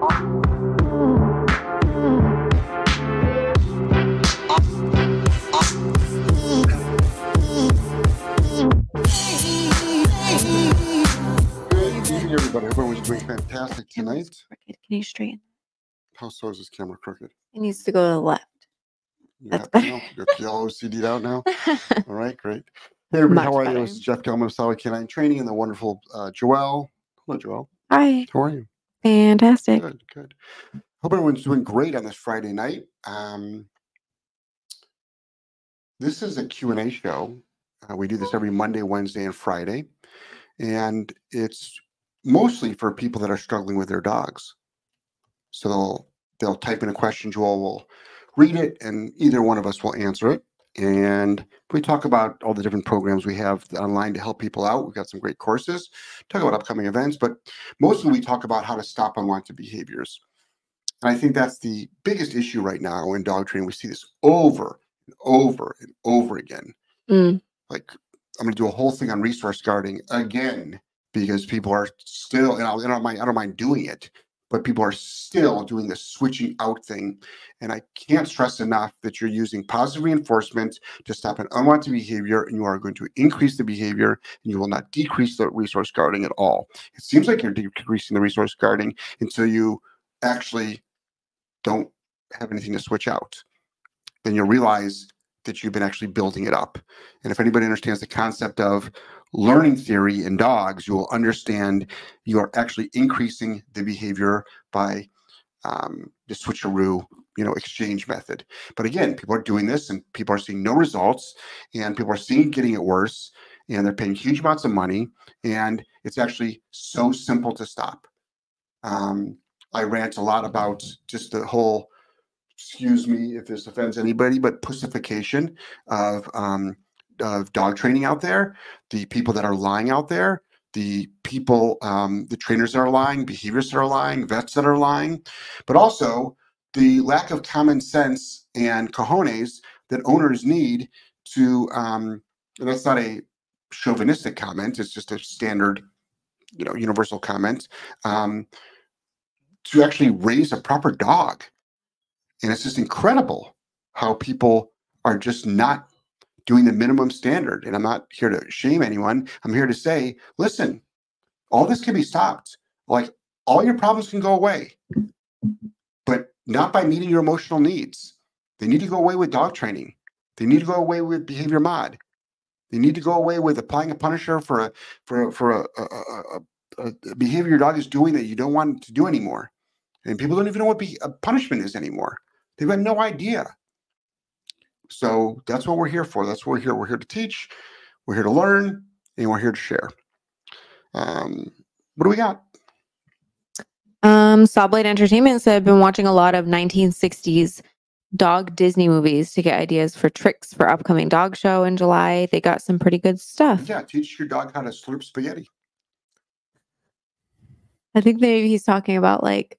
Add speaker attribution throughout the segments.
Speaker 1: Good evening, everybody. Hope everyone's doing fantastic tonight.
Speaker 2: Crooked. Can you straighten?
Speaker 1: How so is this camera crooked?
Speaker 2: It needs to go to the left.
Speaker 1: You
Speaker 2: That's
Speaker 1: happy now? You're you're all OCD'd out now? All right, great. Hey, everybody, how are you? This
Speaker 2: better.
Speaker 1: is Jeff Gellman of Solid K9 Training and the wonderful uh, Joelle. Hello, Joelle.
Speaker 2: Hi.
Speaker 1: How are you?
Speaker 2: Fantastic.
Speaker 1: Good, good. Hope everyone's doing great on this Friday night. Um, this is a Q&A show. Uh, we do this every Monday, Wednesday, and Friday. And it's mostly for people that are struggling with their dogs. So they'll they'll type in a question, Joelle will read it, and either one of us will answer it. And we talk about all the different programs we have online to help people out. We've got some great courses, talk about upcoming events, but mostly we talk about how to stop unwanted behaviors. And I think that's the biggest issue right now in dog training. We see this over and over and over again.
Speaker 2: Mm.
Speaker 1: Like I'm going to do a whole thing on resource guarding again because people are still, and I, don't mind, I don't mind doing it, but people are still doing the switching out thing. And I can't stress enough that you're using positive reinforcement to stop an unwanted behavior, and you are going to increase the behavior, and you will not decrease the resource guarding at all. It seems like you're decreasing the resource guarding until you actually don't have anything to switch out. Then you'll realize that you've been actually building it up. And if anybody understands the concept of learning theory in dogs, you will understand you are actually increasing the behavior by um, the switcheroo, you know, exchange method. But again, people are doing this and people are seeing no results and people are seeing getting it worse and they're paying huge amounts of money and it's actually so simple to stop. Um, I rant a lot about just the whole, excuse me if this offends anybody, but pussification of um, of dog training out there, the people that are lying out there, the people, um, the trainers that are lying, behaviorists that are lying, vets that are lying, but also the lack of common sense and cojones that owners need to. Um, and that's not a chauvinistic comment; it's just a standard, you know, universal comment. Um, to actually raise a proper dog, and it's just incredible how people are just not doing the minimum standard. And I'm not here to shame anyone. I'm here to say, listen, all this can be stopped. Like all your problems can go away, but not by meeting your emotional needs. They need to go away with dog training. They need to go away with behavior mod. They need to go away with applying a punisher for a for for a, a, a, a behavior your dog is doing that you don't want to do anymore. And people don't even know what be, punishment is anymore. They've got no idea. So that's what we're here for. That's what we're here. We're here to teach. We're here to learn, and we're here to share. Um, what do we got?
Speaker 2: Um, Sawblade Entertainment said I've been watching a lot of 1960s dog Disney movies to get ideas for tricks for upcoming dog show in July. They got some pretty good stuff.
Speaker 1: Yeah, teach your dog how to slurp spaghetti.
Speaker 2: I think maybe he's talking about like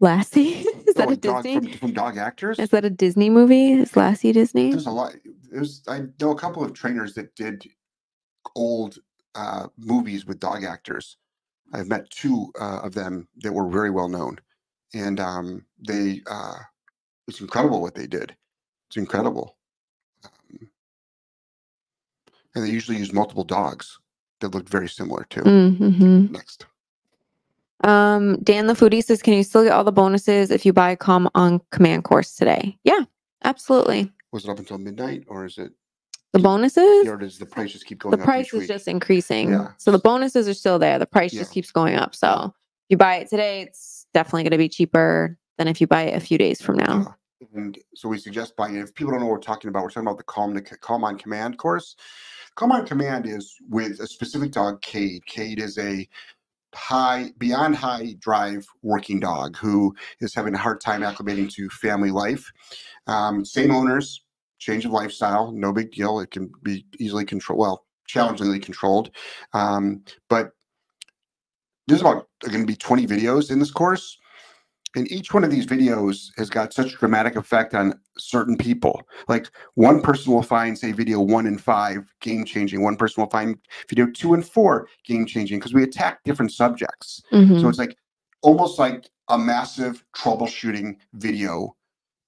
Speaker 2: Lassie. Is that
Speaker 1: Oh,
Speaker 2: a
Speaker 1: dog
Speaker 2: Disney?
Speaker 1: from, from dog actors.
Speaker 2: Is that a Disney movie? Is Lassie Disney?
Speaker 1: There's a lot. There's I know a couple of trainers that did old uh, movies with dog actors. I've met two uh, of them that were very well known, and um, they uh, it's incredible what they did. It's incredible, um, and they usually use multiple dogs that looked very similar too.
Speaker 2: Mm-hmm.
Speaker 1: Next,
Speaker 2: Um, Dan the foodie says, "Can you still get all the bonuses if you buy a Calm on Command course today?" Yeah, absolutely.
Speaker 1: was it up until midnight, or is it?
Speaker 2: The bonuses,
Speaker 1: Or does the price just keep going
Speaker 2: the
Speaker 1: up?
Speaker 2: price is
Speaker 1: week?
Speaker 2: just increasing.
Speaker 1: Yeah.
Speaker 2: So the bonuses are still there. The price just keeps going up. So if you buy it today, it's definitely going to be cheaper than if you buy it a few days from now.
Speaker 1: Yeah. And so we suggest buying. If people don't know what we're talking about, we're talking about the Calm, to, Calm on Command course. Calm on Command is with a specific dog, Cade. Cade is a high, beyond high drive working dog who is having a hard time acclimating to family life. Um, same owners, change of lifestyle, no big deal. It can be easily controlled, well, challengingly controlled. Um, but there's about going to be 20 videos in this course. And each one of these videos has got such dramatic effect on certain people. Like one person will find, say, video one and five game changing. One person will find video two and four game changing because we attack different subjects.
Speaker 2: Mhm.
Speaker 1: So it's like almost like a massive troubleshooting video.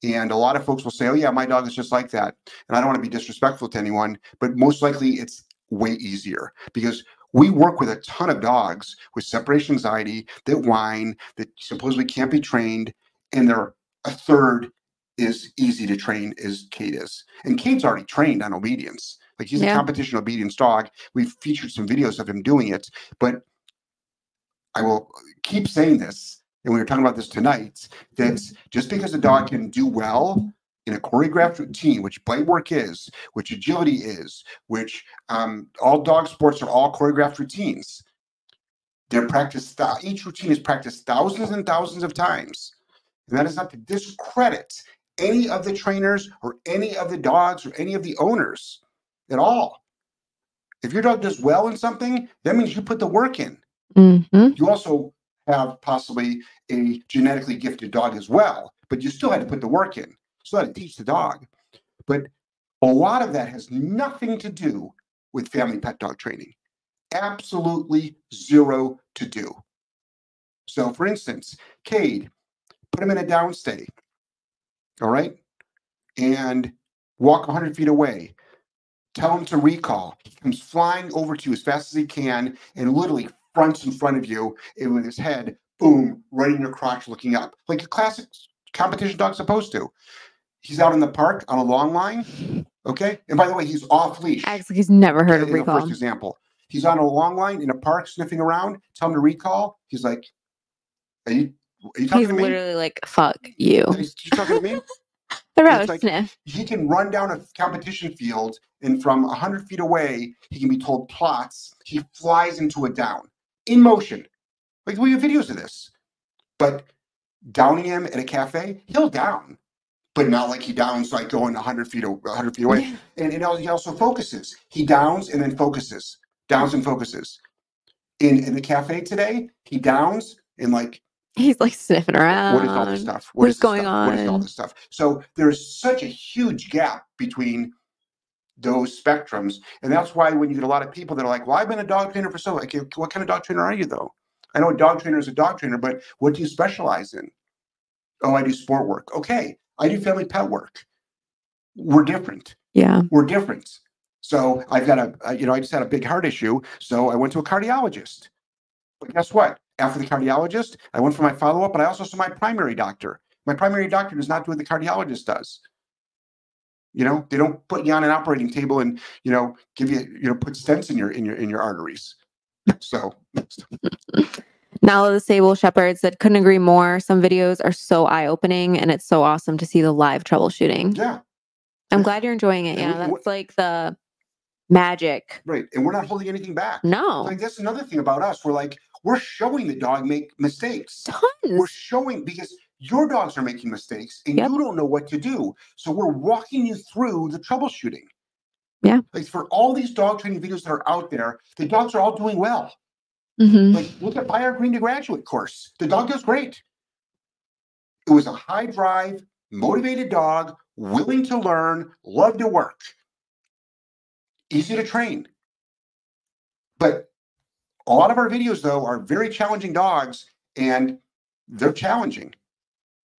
Speaker 1: And a lot of folks will say, oh, yeah, my dog is just like that. And I don't want to be disrespectful to anyone, but most likely it's way easier because we work with a ton of dogs with separation anxiety that whine, that supposedly can't be trained, and they're a third is easy to train as Cade is. And Cade's already trained on obedience. Like he's
Speaker 2: Yeah.
Speaker 1: a competition obedience dog. We've featured some videos of him doing it, but I will keep saying this, and we were talking about this tonight, that just because a dog can do well in a choreographed routine, which blade work is, which agility is, which um, all dog sports are all choreographed routines. They're practiced, each routine is practiced thousands and thousands of times. And that is not to discredit any of the trainers or any of the dogs or any of the owners at all. If your dog does well in something, that means you put the work in.
Speaker 2: hmm
Speaker 1: You also have possibly a genetically gifted dog as well, but you still had to put the work in. So had to teach the dog. But a lot of that has nothing to do with family pet dog training. Absolutely zero to do. So, for instance, Cade, put him in a down downstay, all right, and walk 100 feet away. Tell him to recall. He comes flying over to you as fast as he can and literally fronts in front of you and with his head, boom, right in your crotch looking up, like a classic competition dog's supposed to. He's out in the park on a long line, okay? And by the way, he's off leash.
Speaker 2: Acts like he's never heard of recall.
Speaker 1: First example, he's on a long line in a park sniffing around. Tell him to recall. He's like, "Are you? Are you talking
Speaker 2: He's
Speaker 1: to me?
Speaker 2: literally like, fuck you.
Speaker 1: Are you talking to me?"
Speaker 2: The road
Speaker 1: like-
Speaker 2: sniff.
Speaker 1: he can run down a competition field and from 100 feet away he can be told platz he flies into a down in motion like we have videos of this but downing him at a cafe he'll down but not like he downs like going 100 feet o- 100 feet away and it, al- he also focuses he downs and then focuses downs and focuses in in the cafe today he downs and like
Speaker 2: He's like sniffing around.
Speaker 1: what is all this stuff?
Speaker 2: what
Speaker 1: is
Speaker 2: is going
Speaker 1: stuff? What is all this stuff? So there's such a huge gap between those spectrums, and that's why when you get a lot of people that are like, "Well, I've been a dog trainer for so," like, what kind of dog trainer are you though? I know a dog trainer is a dog trainer, but what do you specialize in? Oh, I do sport work. Okay, I do family pet work. We're different
Speaker 2: Yeah.
Speaker 1: we're different. So I've got a, uh, you know, I just had a big heart issue. So I went to a cardiologist. But guess what? After the cardiologist, I went for my follow up, but I also saw my primary doctor. My primary doctor does not do what the cardiologist does. You know, they don't put you on an operating table and you know give you you know put stents in your in your in your arteries. So
Speaker 2: Nala the Sable Shepherd said, couldn't agree more. Some videos are so eye opening and it's so awesome to see the live troubleshooting.
Speaker 1: yeah,
Speaker 2: I'm glad you're enjoying it.
Speaker 1: And
Speaker 2: Yeah.
Speaker 1: we-
Speaker 2: That's like the magic.
Speaker 1: right. And we're not holding anything back.
Speaker 2: No.
Speaker 1: Like that's another thing about us. We're like we're showing the dog make mistakes. we're showing because your dogs are making mistakes and
Speaker 2: Yep.
Speaker 1: you don't know what to do. So we're walking you through the troubleshooting.
Speaker 2: Yeah.
Speaker 1: Like for all these dog training videos that are out there, the dogs are all doing well.
Speaker 2: Mhm.
Speaker 1: Like look at Buy Our Green to Graduate course. The dog does great. It was a high drive, motivated dog, willing to learn, loved to work. Easy to train. But a lot of our videos, though, are very challenging dogs and they're challenging.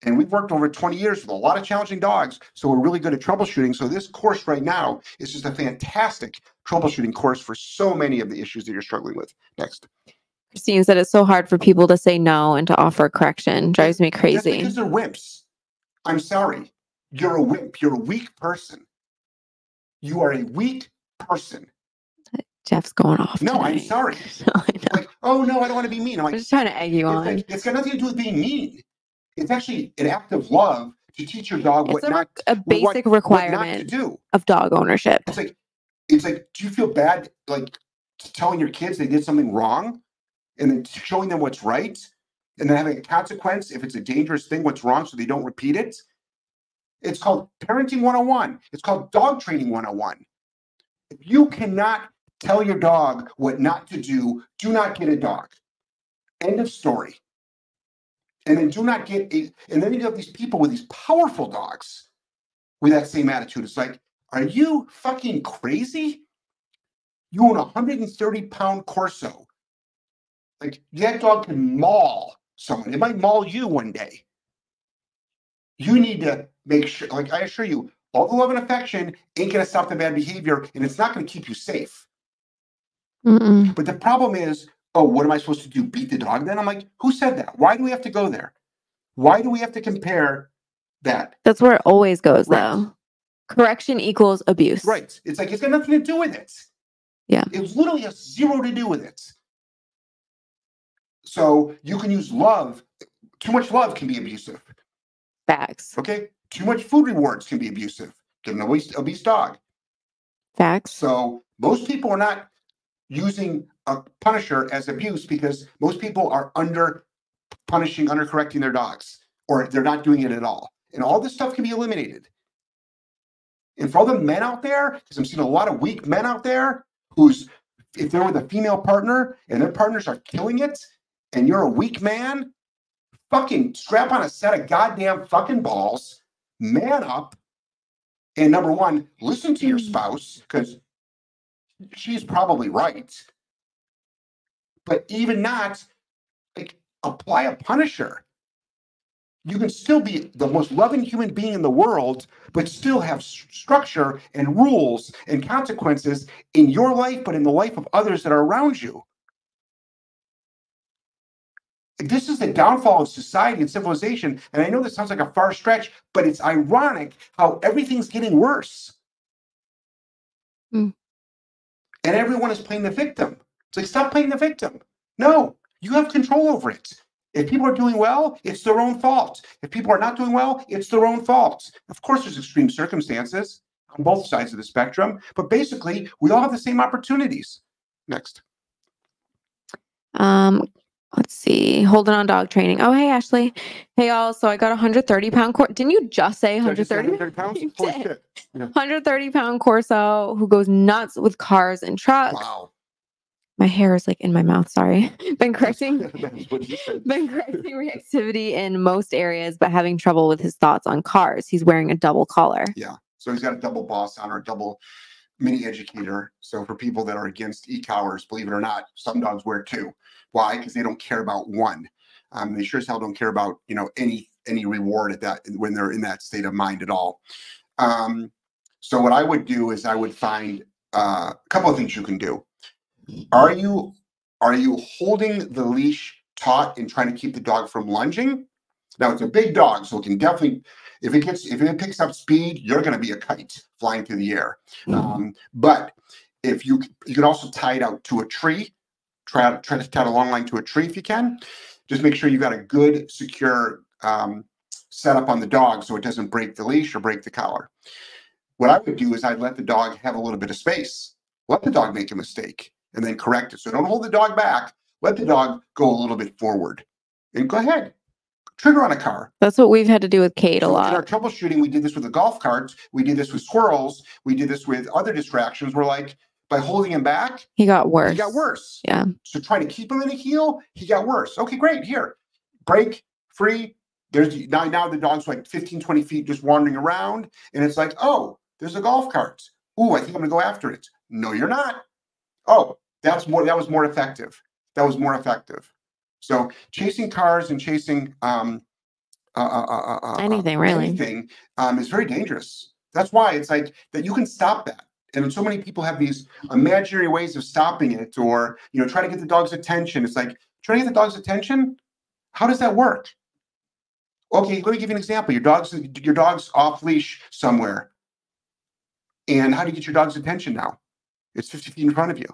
Speaker 1: And we've worked over 20 years with a lot of challenging dogs. So we're really good at troubleshooting. So this course right now is just a fantastic troubleshooting course for so many of the issues that you're struggling with. Next.
Speaker 2: Christine said it's so hard for people to say no and to offer correction. Drives me crazy.
Speaker 1: because they're wimps. I'm sorry. You're a wimp. You're a weak person. You are a weak person.
Speaker 2: Jeff's going off.
Speaker 1: No, I'm sorry.
Speaker 2: No, I know.
Speaker 1: Like, oh no, I don't want to be mean. I'm
Speaker 2: I'm
Speaker 1: like,
Speaker 2: just trying to egg you
Speaker 1: it's,
Speaker 2: on.
Speaker 1: like, it's got nothing to do with being mean. It's actually an act of love to teach your dog what
Speaker 2: a,
Speaker 1: not
Speaker 2: a
Speaker 1: what-
Speaker 2: basic
Speaker 1: what
Speaker 2: requirement
Speaker 1: do.
Speaker 2: of dog ownership.
Speaker 1: It's like, it's like, do you feel bad like telling your kids they did something wrong, and then showing them what's right, and then having a consequence if it's a dangerous thing, what's wrong, so they don't repeat it? It's called parenting 101. It's called dog training 101. If you cannot tell your dog what not to do, do not get a dog. End of story. And then do not get a, and then you have these people with these powerful dogs with that same attitude. It's like, are you fucking crazy? You own a 130 pound Corso. Like that dog can maul someone. It might maul you one day. You need to make sure, like I assure you, all the love and affection ain't going to stop the bad behavior and it's not going to keep you safe.
Speaker 2: Mm-mm.
Speaker 1: But the problem is, oh, what am I supposed to do? Beat the dog then? I'm like, who said that? Why do we have to go there? Why do we have to compare that?
Speaker 2: That's where it always goes,
Speaker 1: Right.
Speaker 2: though. Correction equals abuse.
Speaker 1: Right. It's like it's got nothing to do with it.
Speaker 2: Yeah.
Speaker 1: It was literally has zero to do with it. So you can use love. Too much love can be abusive.
Speaker 2: Facts.
Speaker 1: Okay. Too much food rewards can be abusive. Get an obese, obese dog.
Speaker 2: Facts.
Speaker 1: So most people are not using a punisher as abuse because most people are under punishing, under correcting their dogs, or they're not doing it at all. And all this stuff can be eliminated. And for all the men out there, because I'm seeing a lot of weak men out there who's if they're with a female partner and their partners are killing it, and you're a weak man, fucking strap on a set of goddamn fucking balls, man up, and number one, listen to your spouse because she's probably right. But even not, like, apply a punisher. You can still be the most loving human being in the world, but still have s- structure and rules and consequences in your life, but in the life of others that are around you. This is the downfall of society and civilization. And I know this sounds like a far stretch, but it's ironic how everything's getting worse.
Speaker 2: Hmm.
Speaker 1: And everyone is playing the victim. It's like, stop playing the victim. No, you have control over it. If people are doing well, it's their own fault. If people are not doing well, it's their own fault. Of course, there's extreme circumstances on both sides of the spectrum, but basically, we all have the same opportunities. Next.
Speaker 2: Um, let's see. Holding on dog training. Oh, hey, Ashley. Hey, y'all. So I got a 130 pound Corso. Didn't you just say 130?
Speaker 1: 130 pounds? Holy shit.
Speaker 2: 130 pound Corso who goes nuts with cars and trucks.
Speaker 1: Wow.
Speaker 2: My hair is like in my mouth. Sorry. Been correcting.
Speaker 1: That's what he said.
Speaker 2: Been correcting reactivity in most areas, but having trouble with his thoughts on cars. He's wearing a double collar. Yeah.
Speaker 1: So he's got a double boss on or a double mini educator. So for people that are against e-collars, believe it or not, some dogs wear two. Why? Because they don't care about one. Um, they sure as hell don't care about you know any any reward at that when they're in that state of mind at all. Um, so what I would do is I would find uh, a couple of things you can do. Are you are you holding the leash taut and trying to keep the dog from lunging? Now it's a big dog, so it can definitely if it gets if it picks up speed, you're going to be a kite flying through the air. Um, but if you you can also tie it out to a tree, try to try to tie a long line to a tree if you can. Just make sure you've got a good secure um, setup on the dog so it doesn't break the leash or break the collar. What I would do is I'd let the dog have a little bit of space. Let the dog make a mistake and then correct it. So don't hold the dog back. Let the dog go a little bit forward. And go ahead. Trigger on a car.
Speaker 2: That's what we've had to do with Cade a
Speaker 1: lot. in our troubleshooting, we did this with the golf carts. We did this with squirrels. We did this with other distractions. We're like, by holding him back,
Speaker 2: He got worse.
Speaker 1: he got worse.
Speaker 2: Yeah.
Speaker 1: So trying to keep him in a heel, he got worse. Okay, great. Here, break, free. There's now, now the dog's like 15, 20 feet just wandering around. And it's like, oh, there's a golf cart. Ooh, I think I'm gonna go after it. No, you're not. Oh, that's more, that was more effective. That was more effective. So chasing cars and chasing um uh, uh, uh,
Speaker 2: Anything, really.
Speaker 1: anything um, is very dangerous. That's why it's like that you can stop that. And so many people have these imaginary ways of stopping it, or you know, try to get the dog's attention. It's like trying to get the dog's attention. How does that work? Okay, let me give you an example. Your dog's your dog's off leash somewhere, and how do you get your dog's attention now? It's 50 feet in front of you.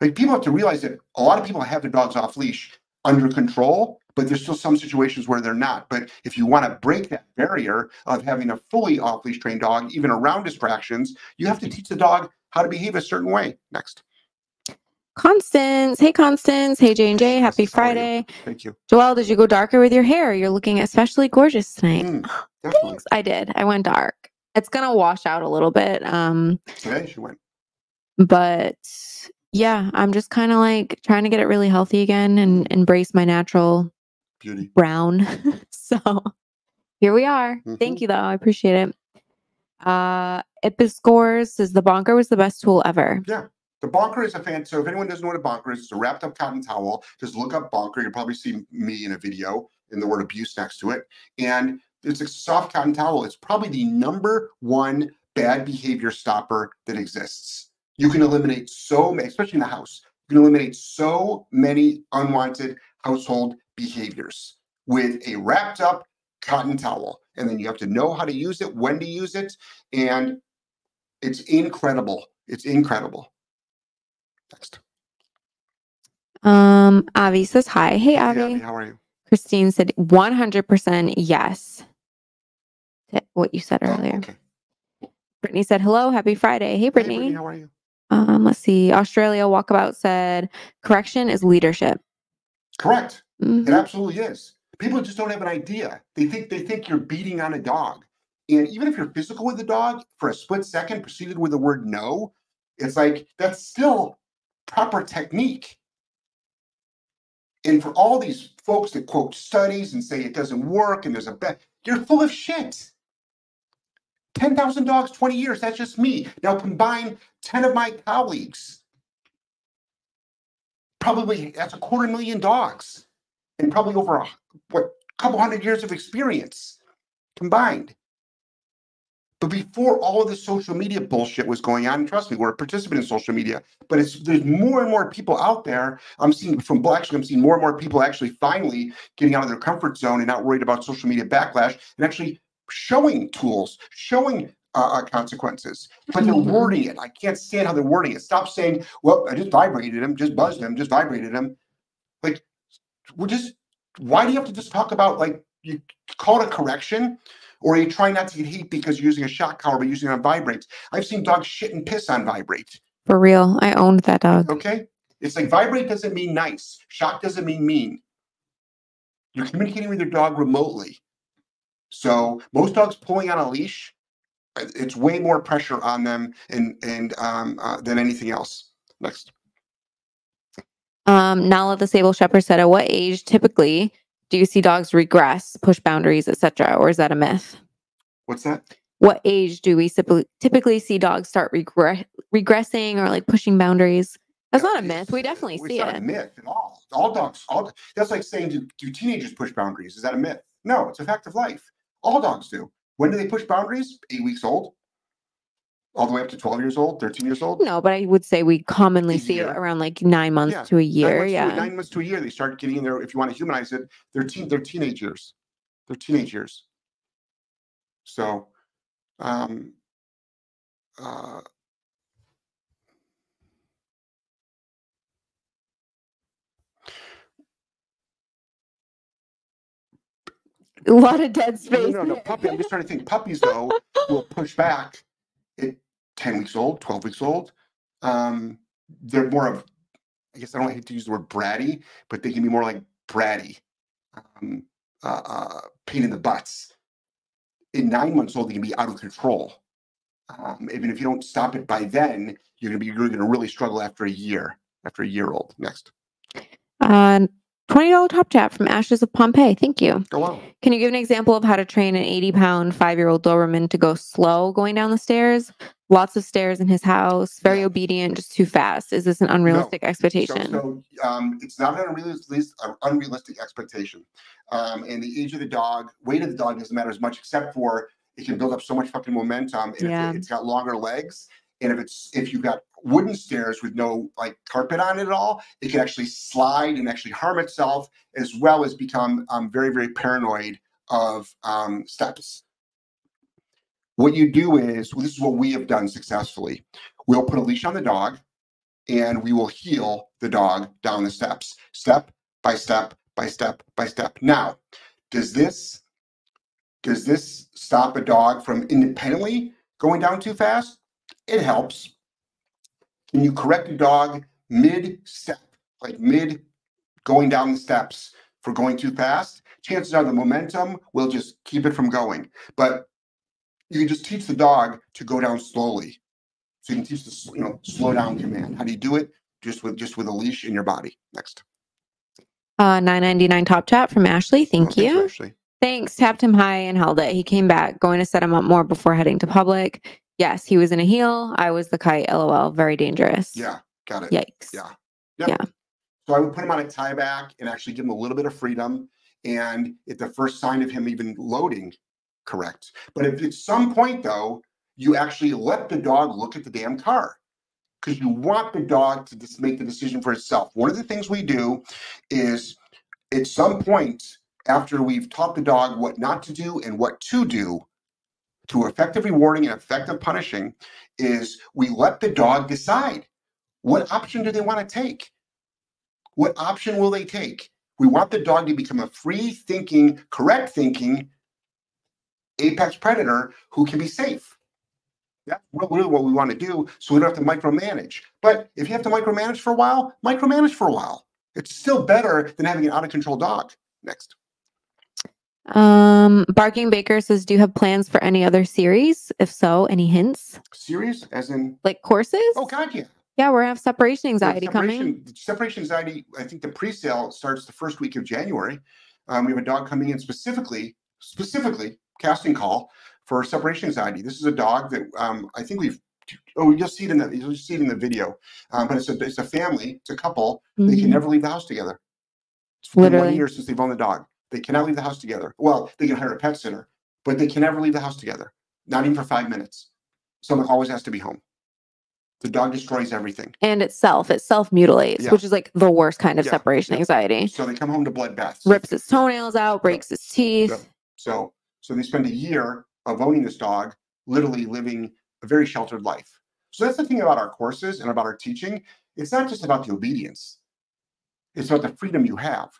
Speaker 1: Like people have to realize that a lot of people have their dogs off leash under control, but there's still some situations where they're not. But if you want to break that barrier of having a fully off leash trained dog, even around distractions, you have to teach the dog how to behave a certain way. Next.
Speaker 2: Constance. Hey, Constance. Hey, J and J. Happy
Speaker 1: how are you?
Speaker 2: Friday.
Speaker 1: Thank you.
Speaker 2: Joelle, did you go darker with your hair? You're looking especially gorgeous tonight.
Speaker 1: Mm.
Speaker 2: Thanks. I did. I went dark. It's gonna wash out a little bit. Um,
Speaker 1: Today she went.
Speaker 2: but yeah, I'm just kind of like trying to get it really healthy again and embrace my natural
Speaker 1: Beauty.
Speaker 2: brown. so here we are.
Speaker 1: Mhm.
Speaker 2: Thank you though. I appreciate it. Uh Episcores says the bonker was the best tool ever.
Speaker 1: Yeah. The bonker is a fan. So if anyone doesn't know what a bonker is, it's a wrapped up cotton towel. Just look up bonker. You'll probably see me in a video and the word abuse next to it. And it's a soft cotton towel. It's probably the number one bad behavior stopper that exists. You can eliminate so many, especially in the house, you can eliminate so many unwanted household behaviors with a wrapped up cotton towel. And then you have to know how to use it, when to use it. And it's incredible. It's incredible. Next.
Speaker 2: Um, Avi says hi. Hey, Avi.
Speaker 1: Abby, how are you?
Speaker 2: Christine said 100% yes to what you said
Speaker 1: Oh,
Speaker 2: earlier.
Speaker 1: okay.
Speaker 2: Brittany said hello. Happy Friday. Hey,
Speaker 1: Hey,
Speaker 2: Brittany.
Speaker 1: how are you?
Speaker 2: Um, let's see. Australia Walkabout said correction is leadership.
Speaker 1: Correct.
Speaker 2: Mhm.
Speaker 1: It absolutely is. People just don't have an idea. They think they think you're beating on a dog. And even if you're physical with the dog for a split second, proceeded with the word no, it's like that's still proper technique. And for all these folks that quote studies and say it doesn't work and there's a bet, you're full of shit. 10,000 dogs, 20 years, that's just me. Now combine 10 of my colleagues. Probably that's a quarter million dogs and probably over a what couple hundred years of experience combined. But before all of this social media bullshit was going on, trust me, we're a participant in social media. But it's there's more and more people out there. I'm seeing from actually, I'm seeing more and more people actually finally getting out of their comfort zone and not worried about social media backlash and actually showing tools, showing uh, uh, consequences. But they're
Speaker 2: Mhm.
Speaker 1: wording it. I can't stand how they're wording it. Stop saying, "Well, I just vibrated him, just buzzed him, just vibrated him." Like, we're just. Why do you have to just talk about like you call it a correction? Or are you trying not to get heat because you're using a shock collar but using it on vibrates? I've seen dogs shit and piss on vibrate.
Speaker 2: For real. I owned that dog.
Speaker 1: Okay. It's like vibrate doesn't mean nice. Shock doesn't mean mean. You're communicating with your dog remotely. So most dogs pulling on a leash, uh, it's way more pressure on them and and um, uh, than anything else. Next.
Speaker 2: Um, Nala the Sable Shepherd said, at what age typically do you see dogs regress, push boundaries, etc.? Or is that a myth?
Speaker 1: What's that?
Speaker 2: What age do we typically see dogs start regre- regressing or like pushing boundaries? That's
Speaker 1: Yeah,
Speaker 2: not a myth. We definitely
Speaker 1: it's
Speaker 2: see
Speaker 1: not a
Speaker 2: it.
Speaker 1: myth at all. All dogs, all that's like saying do, do teenagers push boundaries? Is that a myth? No, it's a fact of life. All dogs do. When do they push boundaries? Eight weeks old, all the way up to twelve years old, thirteen years old.
Speaker 2: No, but I would say we commonly
Speaker 1: A
Speaker 2: see it around like nine months
Speaker 1: Yeah,
Speaker 2: to a
Speaker 1: Nine
Speaker 2: year.
Speaker 1: to-
Speaker 2: Yeah.
Speaker 1: nine months to a year, they start getting in there. If you want to humanize it, they're teen, they're teenage years. They're teenage years. So, um, uh,
Speaker 2: a lot of dead
Speaker 1: no,
Speaker 2: space.
Speaker 1: no, no, puppy. I'm just trying to think. Puppies though will push back at ten weeks old, twelve weeks old. Um, they're more of, I guess I don't hate to use the word bratty, but they can be more like bratty, um, uh, uh, pain in the butts. In nine months old, they can be out of control. Um, even if you don't stop it by then, you're gonna be you're gonna really struggle after a year. After a year old. Next,
Speaker 2: Uh, $20 top chat from Ashes of Pompeii. Thank you.
Speaker 1: go on.
Speaker 2: Can you give an example of how to train an 80 pound five year old Doberman to go slow going down the stairs? Lots of stairs in his house, very obedient, just too fast. Is this an unrealistic
Speaker 1: So,
Speaker 2: expectation?
Speaker 1: so um, it's not an unrealistic, uh, unrealistic expectation. Um, and the age of the dog, weight of the dog doesn't matter as much, except for it can build up so much fucking momentum. And
Speaker 2: Yeah.
Speaker 1: if it, it's got longer legs, and if it's if you've got wooden stairs with no like carpet on it at all, it can actually slide and actually harm itself, as well as become um, very very paranoid of um, steps. What you do is, well, this is what we have done successfully. We'll put a leash on the dog and we will heel the dog down the steps, step by step by step by step. Now, does this does this stop a dog from independently going down too fast? It helps. Can you correct a dog mid step, like mid going down the steps for going too fast? Chances are the momentum will just keep it from going. But you can just teach the dog to go down slowly. So you can teach the you know slow down command. How do you do it? Just with just with a leash in your body. Next.
Speaker 2: Uh, 999 top chat from Ashley. Thank
Speaker 1: Oh, thanks,
Speaker 2: you.
Speaker 1: Ashley.
Speaker 2: Thanks. Tapped him high and held it. He came back, going to set him up more before heading to public. Yes, he was in a heel. I was the kite. LOL. Very dangerous.
Speaker 1: Yeah, Got it.
Speaker 2: Yikes.
Speaker 1: Yeah. Yep.
Speaker 2: Yeah.
Speaker 1: So I would put him on a tie back and actually give him a little bit of freedom. And at the first sign of him even loading, correct. But if at some point though, you actually let the dog look at the damn car because you want the dog to just make the decision for itself. One of the things we do is at some point after we've taught the dog what not to do and what to do through effective rewarding and effective punishing is we let the dog decide what option do they want to take. What option will they take? We want the dog to become a free thinking correct thinking apex predator who can be safe. That's really what we want to do so we don't have to micromanage. But if you have to micromanage for a while micromanage for a while. It's still better than having an out of control dog. Next
Speaker 2: Um, Barking Baker says, "Do you have plans for any other series? If so, any hints?
Speaker 1: Series, as in,
Speaker 2: Like courses?
Speaker 1: oh God, yeah.
Speaker 2: Yeah, we're gonna have separation
Speaker 1: Yeah,
Speaker 2: anxiety coming.
Speaker 1: separation, Separation anxiety. I think the pre-sale starts the first week of January. Um, we have a dog coming in specifically, specifically casting call for separation anxiety. This is a dog that um, I think we've. Oh, you'll see it in the you'll see it in the video. Um, but it's a it's a family. It's a couple. They can
Speaker 2: Mhm.
Speaker 1: never leave the house together. It's been one year since they've owned the dog. They cannot leave the house together. Well, they can hire a pet sitter, but they can never leave the house together. Not even for five minutes. Someone always has to be home. The dog destroys everything.
Speaker 2: And itself, it self mutilates,
Speaker 1: Yeah.
Speaker 2: which is like the worst kind of
Speaker 1: Yeah,
Speaker 2: separation
Speaker 1: yeah.
Speaker 2: anxiety.
Speaker 1: So they come home to bloodbaths.
Speaker 2: Rips its toenails out, breaks its teeth.
Speaker 1: So so they spend a year of owning this dog, literally living a very sheltered life. So that's the thing about our courses and about our teaching. It's not just about the obedience. It's about the freedom you have.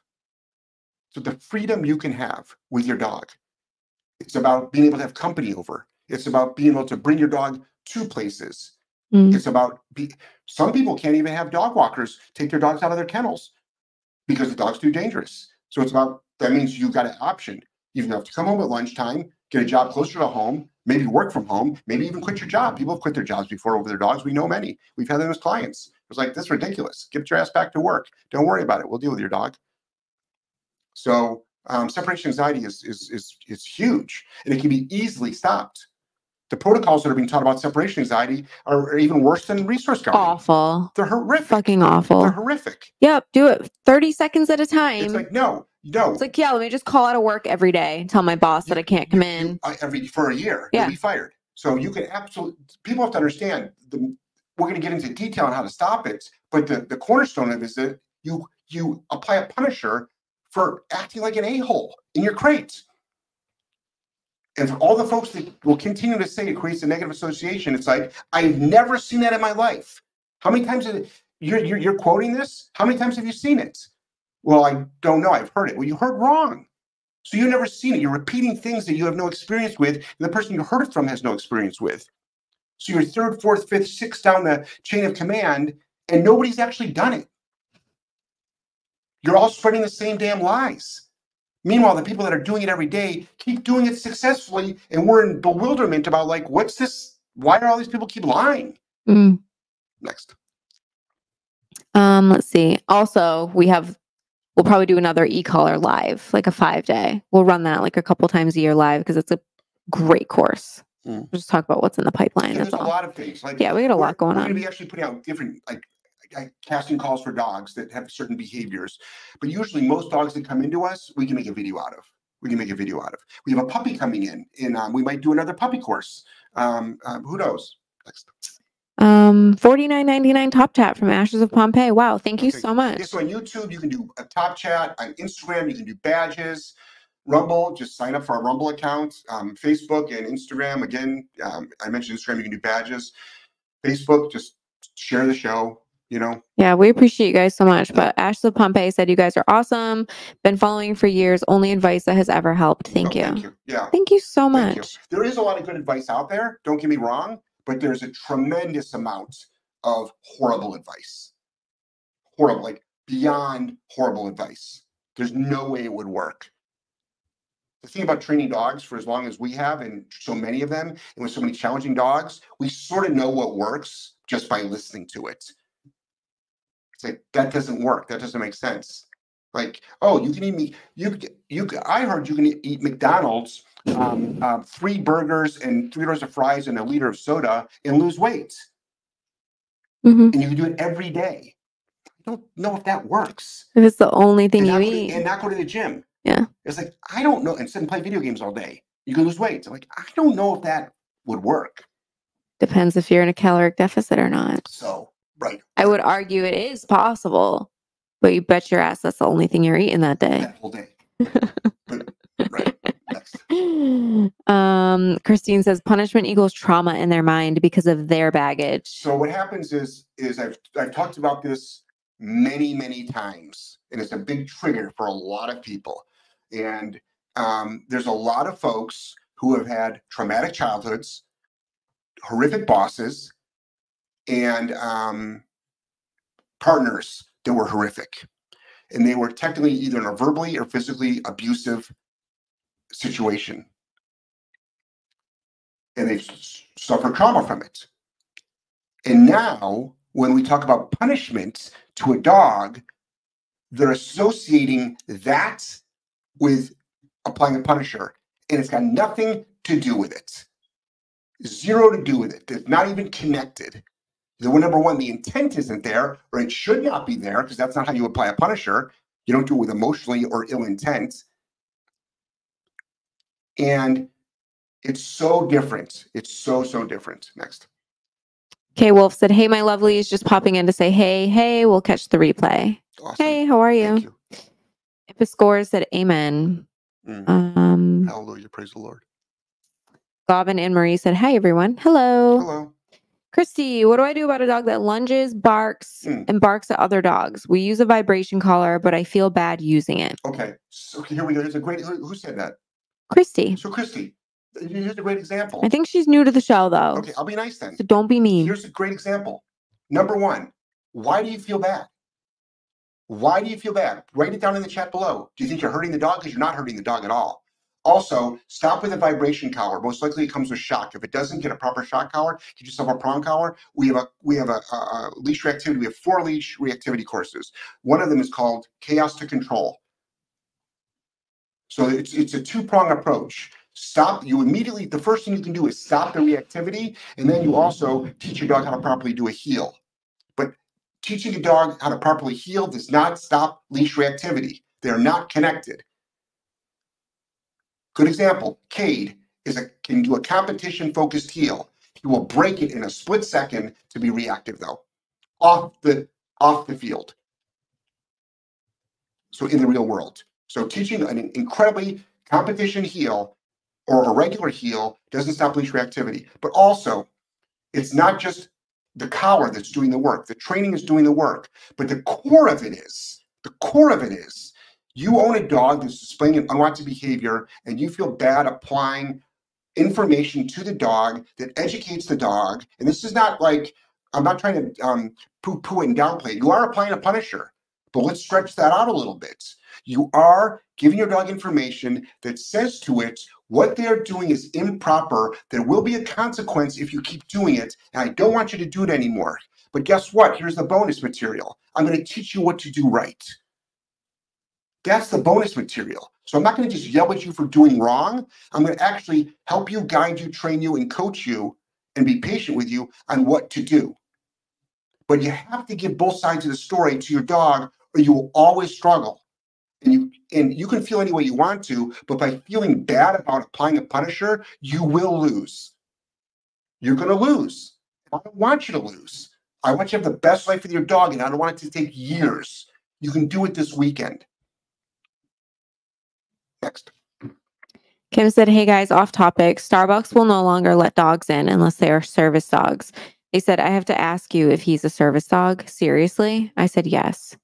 Speaker 1: So the freedom you can have with your dog. It's about being able to have company over. It's about being able to bring your dog to places.
Speaker 2: Mm.
Speaker 1: It's about be, some people can't even have dog walkers take their dogs out of their kennels because the dog's too dangerous. So it's about that means you've got an option. You have to come home at lunchtime, get a job closer to home, maybe work from home, maybe even quit your job. People have quit their jobs before over their dogs. We know many. We've had them as clients. It was like, this is ridiculous. Get your ass back to work. Don't worry about it. We'll deal with your dog. So um, separation anxiety is, is is is huge, and it can be easily stopped. The protocols that are being taught about separation anxiety are, are even worse than resource guarding.
Speaker 2: Awful.
Speaker 1: They're horrific.
Speaker 2: Fucking awful.
Speaker 1: They're horrific.
Speaker 2: Yep, do it 30 seconds at a time.
Speaker 1: It's like no, no.
Speaker 2: It's like, yeah, let me just call out of work every day and tell my boss that I can't come
Speaker 1: You-
Speaker 2: in.
Speaker 1: you- uh, every for a year.
Speaker 2: Yeah.
Speaker 1: You'll be fired. So you can absolutely. People have to understand. The, we're going to get into detail on how to stop it, but the the cornerstone of it is that you you apply a punisher for acting like an a hole in your crate. And for all the folks that will continue to say it creates a negative association, it's like I've never seen that in my life. How many times you're, you're you're quoting this? How many times have you seen it? Well, I don't know. I've heard it. Well, you heard wrong. So you've never seen it. You're repeating things that you have no experience with, and the person you heard it from has no experience with. So you're third, fourth, fifth, sixth down the chain of command, and nobody's actually done it. You're all spreading the same damn lies. Meanwhile, the people that are doing it every day keep doing it successfully, and we're in bewilderment about like, what's this? Why are all these people keep lying?
Speaker 2: Mm.
Speaker 1: Next.
Speaker 2: Um, let's see. Also, we have we'll probably do another e-collar live, like a five day. We'll run that like a couple times a year live because it's a great course.
Speaker 1: Mm.
Speaker 2: We'll just talk about what's in the pipeline. That's
Speaker 1: there's a
Speaker 2: all.
Speaker 1: lot of things. Like
Speaker 2: Yeah, we got a
Speaker 1: we're-
Speaker 2: lot going
Speaker 1: we're gonna
Speaker 2: on.
Speaker 1: be actually putting out different like casting calls for dogs that have certain behaviors. But usually, most dogs that come into us, we can make a video out of. We can make a video out of. We have a puppy coming in, and um, we might do another puppy course. Um, um, who knows? Next.
Speaker 2: Um, forty nine ninety nine top chat from Ashes of Pompeii. Wow, thank you
Speaker 1: Okay.
Speaker 2: so much.
Speaker 1: Yeah, so on YouTube, you can do a top chat. On Instagram, you can do badges. Rumble, just sign up for our Rumble account. Um, Facebook and Instagram, again, um, I mentioned Instagram, you can do badges. Facebook, just share the show. You know,
Speaker 2: Yeah, we appreciate you guys so much. But Ashes of Pompeii said you guys are awesome. Been following for years. Only advice that has ever helped. Thank you.
Speaker 1: Thank you. Yeah.
Speaker 2: Thank you so
Speaker 1: Thank you.
Speaker 2: much.
Speaker 1: There is a lot of good advice out there. Don't get me wrong, but there's a tremendous amount of horrible advice. Horrible, like beyond horrible advice. There's no way it would work. The thing about training dogs for as long as we have, and so many of them, and with so many challenging dogs, we sort of know what works just by listening to it. It's like that doesn't work. That doesn't make sense. Like, oh, you can eat me. You you. I heard you can eat- eat McDonald's um, um, three burgers and three rows of fries and a liter of soda and lose weight.
Speaker 2: Mhm.
Speaker 1: and you can do it every day. I don't know if that works.
Speaker 2: If it's the only thing
Speaker 1: and,
Speaker 2: you
Speaker 1: go to,
Speaker 2: eat.
Speaker 1: and not go to the gym.
Speaker 2: Yeah.
Speaker 1: It's like, I don't know. And sit and play video games all day. You can lose weight. I'm like, I don't know if that would work.
Speaker 2: Depends if you're in a caloric deficit or not.
Speaker 1: So, right.
Speaker 2: I would argue it is possible, but you bet your ass that's the only thing you're eating that day.
Speaker 1: That whole day. but, right. Next.
Speaker 2: um, Christine says punishment equals trauma in their mind because of their baggage.
Speaker 1: So what happens is, is I've, I've talked about this many, many times, and it's a big trigger for a lot of people. And um, there's a lot of folks who have had traumatic childhoods, horrific bosses, and um, partners that were horrific. And they were technically either in a verbally or physically abusive situation. And they've suffered trauma from it. And now, when we talk about punishment to a dog, they're associating that with applying a punisher, and it's got nothing to do with it. Zero to do with it. It's not even connected. The one number one, the intent isn't there, or it should not be there, because that's not how you apply a punisher. You don't do it with emotionally or ill intent. And it's so different. It's so, so different. Next.
Speaker 2: K Wolf said, Hey, my lovelies, just popping in to say, Hey, hey, we'll catch the replay.
Speaker 1: Awesome.
Speaker 2: Hey, how are
Speaker 1: Thank
Speaker 2: you?
Speaker 1: you.
Speaker 2: If a score said, Amen.
Speaker 1: Mm.
Speaker 2: Um,
Speaker 1: Hallelujah. Praise the Lord.
Speaker 2: Gavin and Marie said, Hi, everyone. Hello.
Speaker 1: Hello.
Speaker 2: Christy, what do I do about a dog that lunges, barks,
Speaker 1: Mm.
Speaker 2: and barks at other dogs? We use a vibration collar, but I feel bad using it.
Speaker 1: Okay. So here we go. Here's a great. Who, who said that?
Speaker 2: Christy,
Speaker 1: So Christy, here's a great example.
Speaker 2: I think she's new to the show, though.
Speaker 1: Okay, I'll be nice then.
Speaker 2: So don't be mean.
Speaker 1: Here's a great example. Number one, why do you feel bad? Why do you feel bad? Write it down in the chat below. Do you think you're hurting the dog? Because you're not hurting the dog at all. Also, stop with a vibration collar. Most likely, it comes with shock. If it doesn't get a proper shock collar, get yourself a prong collar. We have a we have a, a, a leash reactivity. We have four leash reactivity courses. One of them is called Chaos to Control. So it's it's a two prong approach. Stop. You immediately. The first thing you can do is stop the reactivity, and then you also teach your dog how to properly do a heel. But teaching a dog how to properly heel does not stop leash reactivity. They're not connected. Good example, Cade is a can do a competition focused heel. He will break it in a split second to be reactive though. Off the off the field. So in the real world. So teaching an incredibly competition heel or a regular heel doesn't stop leash reactivity. But also, it's not just the collar that's doing the work. The training is doing the work. But the core of it is, the core of it is, you own a dog that's displaying an unwanted behavior and you feel bad applying information to the dog that educates the dog. And this is not like, I'm not trying to um, poo poo and downplay. it. You are applying a punisher, but let's stretch that out a little bit. You are giving your dog information that says to it what they're doing is improper. There will be a consequence if you keep doing it. And I don't want you to do it anymore. But guess what? Here's the bonus material. I'm going to teach you what to do right. That's the bonus material. So I'm not going to just yell at you for doing wrong. I'm going to actually help you, guide you, train you, and coach you and be patient with you on what to do. But you have to give both sides of the story to your dog, or you will always struggle. And you and you can feel any way you want to, but by feeling bad about applying a punisher, you will lose. You're going to lose. I don't want you to lose. I want you to have the best life with your dog, and I don't want it to take years. You can do it this weekend. Next.
Speaker 2: Kim said, Hey guys, off topic. Starbucks will no longer let dogs in unless they are service dogs. They said, I have to ask you if he's a service dog. Seriously? I said, Yes.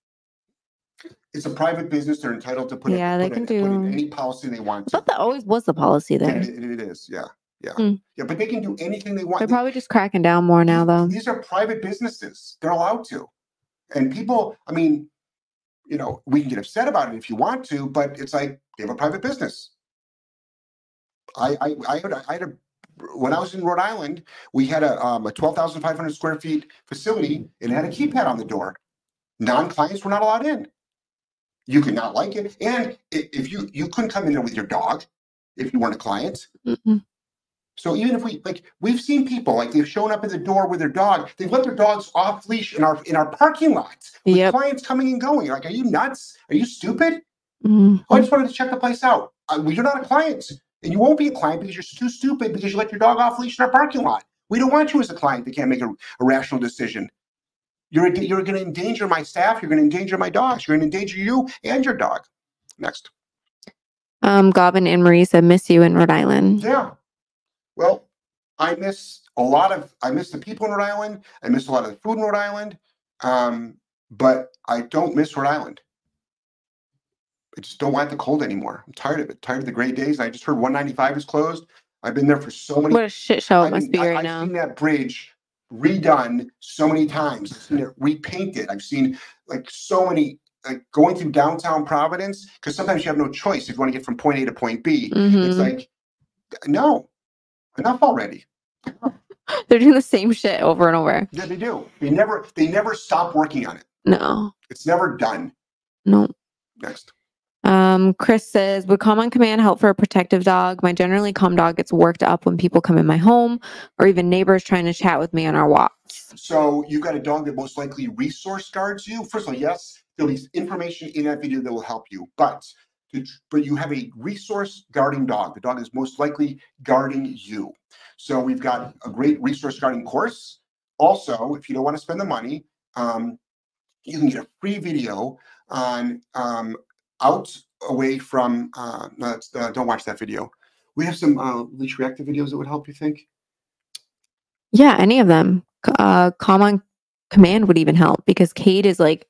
Speaker 1: It's a private business. They're entitled to put it,
Speaker 2: Yeah, they
Speaker 1: put
Speaker 2: can
Speaker 1: in
Speaker 2: do-
Speaker 1: any policy they want
Speaker 2: I
Speaker 1: to.
Speaker 2: thought that always was the policy there.
Speaker 1: it, it is. Yeah. Yeah.
Speaker 2: Hmm.
Speaker 1: Yeah. But they can do anything they want.
Speaker 2: They're probably just cracking down more now, though.
Speaker 1: These are private businesses. They're allowed to. And people, I mean, you know, we can get upset about it if you want to, but it's like they have a private business. I I I had I had a when I was in Rhode Island, we had a um, a twelve thousand five hundred square feet facility. And it had a keypad on the door. Non-clients were not allowed in. You could not like it, and if you you couldn't come in there with your dog if you weren't a client.
Speaker 2: Mm-mm.
Speaker 1: So even if we like, we've seen people like they've shown up at the door with their dog. They've let their dogs off leash in our in our parking lot. With
Speaker 2: Yep.
Speaker 1: clients coming and going. Like, are you nuts? Are you stupid?
Speaker 2: Mhm.
Speaker 1: Oh, I just wanted to check the place out. Uh, well, you're not a client, and you won't be a client because you're too stupid because you let your dog off leash in our parking lot. We don't want you as a client that can't make a, a rational decision. You're you're going to endanger my staff. You're going to endanger my dogs. You're going to endanger you and your dog. Next.
Speaker 2: Um, Goblin and Marie said, miss you in Rhode Island.
Speaker 1: Yeah. Well, I miss a lot of I miss the people in Rhode Island. I miss a lot of the food in Rhode Island. Um, but I don't miss Rhode Island. I just don't want the cold anymore. I'm tired of it. Tired of the great days. I just heard 195 is closed. I've been there for so many.
Speaker 2: What a shit show it
Speaker 1: I've
Speaker 2: must
Speaker 1: been-
Speaker 2: be
Speaker 1: I-
Speaker 2: right
Speaker 1: I've
Speaker 2: now.
Speaker 1: seen that bridge redone so many times. I've seen it repainted. I've seen like so many like going through downtown Providence because sometimes you have no choice if you want to get from point A to point B. It's
Speaker 2: Mhm.
Speaker 1: like no, enough already.
Speaker 2: They're doing the same shit over and over.
Speaker 1: Yeah, they do. They never they never stop working on it.
Speaker 2: No,
Speaker 1: It's never done.
Speaker 2: no.
Speaker 1: Next.
Speaker 2: Um, Chris says, would calm on command help for a protective dog? My generally calm dog gets worked up when people come in my home or even neighbors trying to chat with me on our walks.
Speaker 1: So you've got a dog that most likely resource guards you. First of all, yes, there'll be information in that video that will help you, but but you have a resource guarding dog. The dog is most likely guarding you. So we've got a great resource guarding course. Also, if you don't want to spend the money, um, you can get a free video on um, out away from. Uh, uh, don't watch that video. We have some uh, leash reactive videos that would help. You think?
Speaker 2: Yeah, any of them. Uh, command would even help because Cade is like,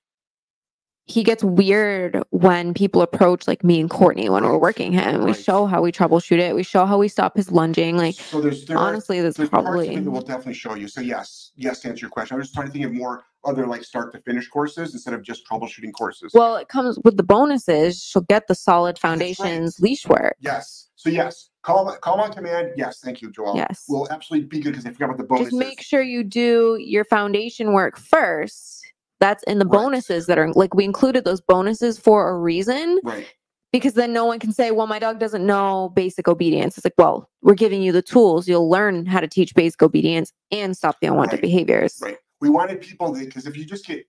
Speaker 2: he gets weird when people approach like me and Courtney when we're working him. We
Speaker 1: right.
Speaker 2: show how we troubleshoot it. We show how we stop his lunging. Like,
Speaker 1: so there's there
Speaker 2: honestly, that's
Speaker 1: There's
Speaker 2: probably.
Speaker 1: will definitely show you. So yes, yes to answer your question. I was just trying to think of more other like start to finish courses instead of just troubleshooting courses.
Speaker 2: Well, it comes with the bonuses. She'll get the solid
Speaker 1: That's right.
Speaker 2: foundations leash work.
Speaker 1: yes. So yes, call call on command. Yes, thank you, Joelle.
Speaker 2: Yes.
Speaker 1: we'll absolutely be good because I forgot about the bonuses.
Speaker 2: Just make sure you do your foundation work first. That's in the
Speaker 1: Right.
Speaker 2: bonuses that are like we included those bonuses for a reason
Speaker 1: right.
Speaker 2: because then no one can say, well, my dog doesn't know basic obedience. It's like, well, we're giving you the tools. You'll learn how to teach basic obedience and stop the unwanted
Speaker 1: Right.
Speaker 2: behaviors.
Speaker 1: Right. We wanted people because if you just get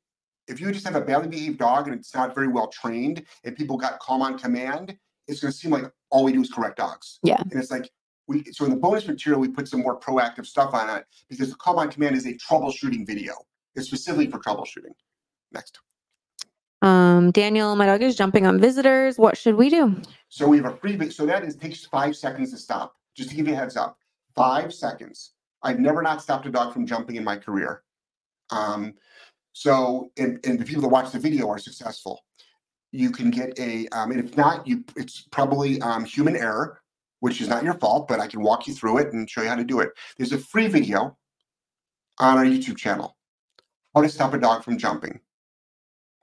Speaker 1: if you just have a badly behaved dog and it's not very well trained and people got calm on command, it's going to seem like all we do is correct dogs.
Speaker 2: Yeah.
Speaker 1: And it's like we so in the bonus material we put some more proactive stuff on it because the calm on command is a troubleshooting video. Specifically for troubleshooting. Next.
Speaker 2: Um, Daniel, my dog is jumping on visitors. What should we do?
Speaker 1: So we have a free so that is takes five seconds to stop. Just to give you a heads up. Five seconds. I've never not stopped a dog from jumping in my career. Um, so and, and the people that watch the video are successful. You can get a um, and if not, you it's probably um, human error, which is not your fault, but I can walk you through it and show you how to do it. There's a free video on our YouTube channel. How to stop a dog from jumping.